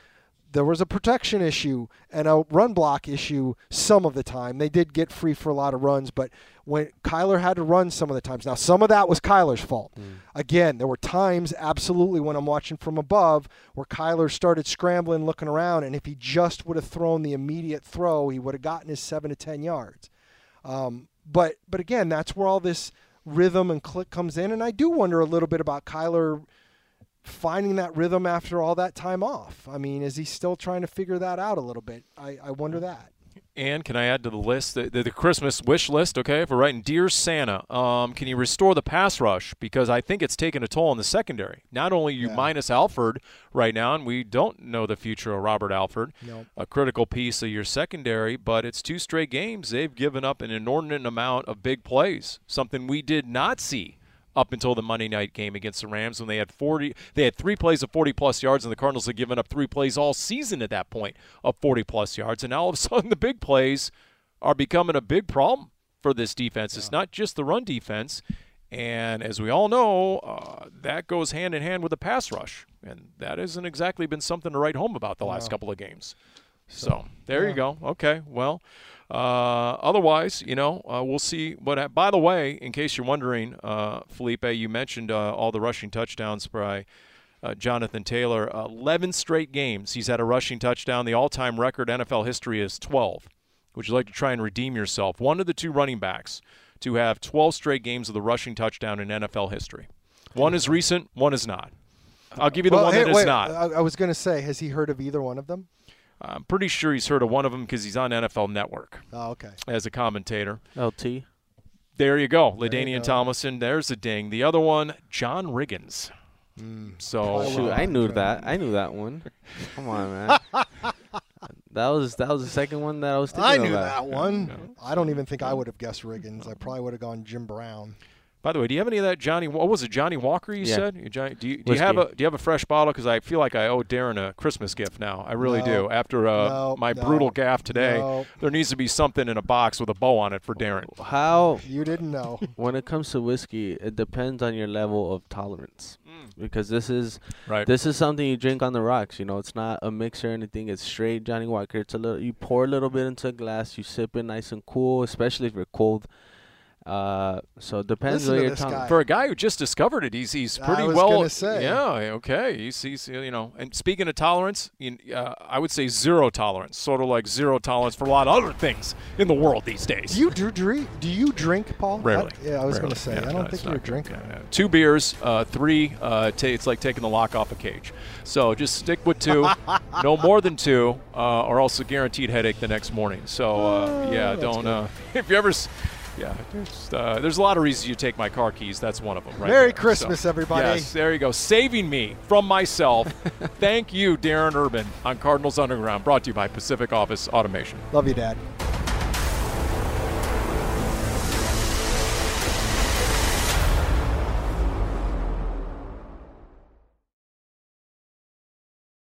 [SPEAKER 2] there was a protection issue and a run block issue some of the time. They did get free for a lot of runs, but when Kyler had to run some of the times. Now, some of that was Kyler's fault. Again, there were times, absolutely, when I'm watching from above, where Kyler started scrambling, looking around, and if he just would have thrown the immediate throw, he would have gotten his seven to ten yards. Um, but but again, that's where all this rhythm and click comes in, and I do wonder a little bit about Kyler finding that rhythm after all that time off. I mean, is he still trying to figure that out a little bit? I, I wonder that.
[SPEAKER 1] And can I add to the list the, the, the Christmas wish list? Okay, if we're writing, dear Santa, um, can you restore the pass rush because I think it's taken a toll on the secondary. Not only you
[SPEAKER 2] Yeah.
[SPEAKER 1] minus Alford right now, and we don't know the future of Robert Alford,
[SPEAKER 2] Nope.
[SPEAKER 1] a critical piece of your secondary, but it's two straight games they've given up an inordinate amount of big plays, something we did not see up until the Monday night game against the Rams when they had 40 they had 3 plays of 40 plus yards and the Cardinals had given up 3 plays all season at that point of 40 plus yards and now all of a sudden the big plays are becoming a big problem for this defense. It's not just the run defense and as we all know, uh, that goes hand in hand with the pass rush, and that hasn't exactly been something to write home about the last couple of games. So there you go. Okay. Well, uh, otherwise, you know, uh, we'll see. What? hap- By the way, in case you're wondering, uh, Felipe, you mentioned uh, all the rushing touchdowns by uh, Jonathan Taylor. 11 straight games he's had a rushing touchdown. The all-time record NFL history is 12. Would you like to try and redeem yourself? One of the two running backs to have 12 straight games of the rushing touchdown in NFL history. One is recent. One is not. I'll give you the
[SPEAKER 2] Well,
[SPEAKER 1] one
[SPEAKER 2] hey,
[SPEAKER 1] that is
[SPEAKER 2] wait,
[SPEAKER 1] not.
[SPEAKER 2] I, I was going to say, has he heard of either one of them?
[SPEAKER 1] I'm pretty sure he's heard of one of them because he's on NFL Network
[SPEAKER 2] Oh, okay.
[SPEAKER 1] as a commentator.
[SPEAKER 3] LT.
[SPEAKER 1] There you go,
[SPEAKER 2] you
[SPEAKER 1] LaDainian
[SPEAKER 2] go.
[SPEAKER 1] Tomlinson. There's a ding. The other one, John Riggins.
[SPEAKER 2] Hmm.
[SPEAKER 1] So
[SPEAKER 2] Probably
[SPEAKER 3] Shoot, I knew that. I knew that one. Come on, man. that was that was the second one that I was thinking
[SPEAKER 2] I knew
[SPEAKER 3] about.
[SPEAKER 2] that one. I don't even think I would have guessed Riggins. I probably would have gone Jim Brown.
[SPEAKER 1] By the way, do you have any of that Johnnie? What was it, Johnnie Walker? You
[SPEAKER 3] Yeah.
[SPEAKER 1] said. You, Johnnie, do you, do you have a Do you have a fresh bottle? Because I feel like I owe Darren a Christmas gift now. I really
[SPEAKER 2] No.
[SPEAKER 1] do. After uh,
[SPEAKER 2] No,
[SPEAKER 1] my
[SPEAKER 2] no,
[SPEAKER 1] brutal gaff today,
[SPEAKER 2] no.
[SPEAKER 1] there needs to be something in a box with a bow on it for Darren.
[SPEAKER 3] How
[SPEAKER 2] You didn't know.
[SPEAKER 3] when it comes to whiskey, it depends on your level of tolerance. Because this is
[SPEAKER 1] Right.
[SPEAKER 3] this is something you drink on the rocks. You know, it's not a mix or anything. It's straight Johnnie Walker. It's a little. You pour a little bit into a glass. You sip it nice and cool, especially if you're cold. Uh, so it depends
[SPEAKER 2] Listen
[SPEAKER 3] on your
[SPEAKER 2] this
[SPEAKER 3] tolerance.
[SPEAKER 2] guy.
[SPEAKER 1] For a guy who just discovered it, he's he's
[SPEAKER 2] I
[SPEAKER 1] pretty
[SPEAKER 2] was
[SPEAKER 1] well.
[SPEAKER 2] gonna say.
[SPEAKER 1] Yeah, okay. He's, he's you know. And speaking of tolerance, you, uh, I would say zero tolerance, sort of like zero tolerance for a lot of other things in the world these days.
[SPEAKER 2] Do you do, drink? Do you drink, Paul?
[SPEAKER 1] Rarely.
[SPEAKER 2] I- yeah, I was going to say.
[SPEAKER 1] Yeah,
[SPEAKER 2] I don't
[SPEAKER 1] it's
[SPEAKER 2] think you're a
[SPEAKER 1] not good.
[SPEAKER 2] drinker.
[SPEAKER 1] Yeah, yeah. Two beers, uh, three. Uh, ta it's like taking the lock off a cage. So just stick with two, no more than two, uh, or else a guaranteed headache the next morning. So uh, yeah,
[SPEAKER 2] that's
[SPEAKER 1] don't. Uh, if you ever. Yeah, there's, uh, there's a lot of reasons you take my car keys. That's one of them. Right
[SPEAKER 2] Merry
[SPEAKER 1] there.
[SPEAKER 2] Christmas,
[SPEAKER 1] So,
[SPEAKER 2] everybody.
[SPEAKER 1] Yes, there you go. Saving me from myself. Thank you, Darren Urban on Cardinals Underground. Brought to you by Pacific Office Automation.
[SPEAKER 2] Love you, Dad.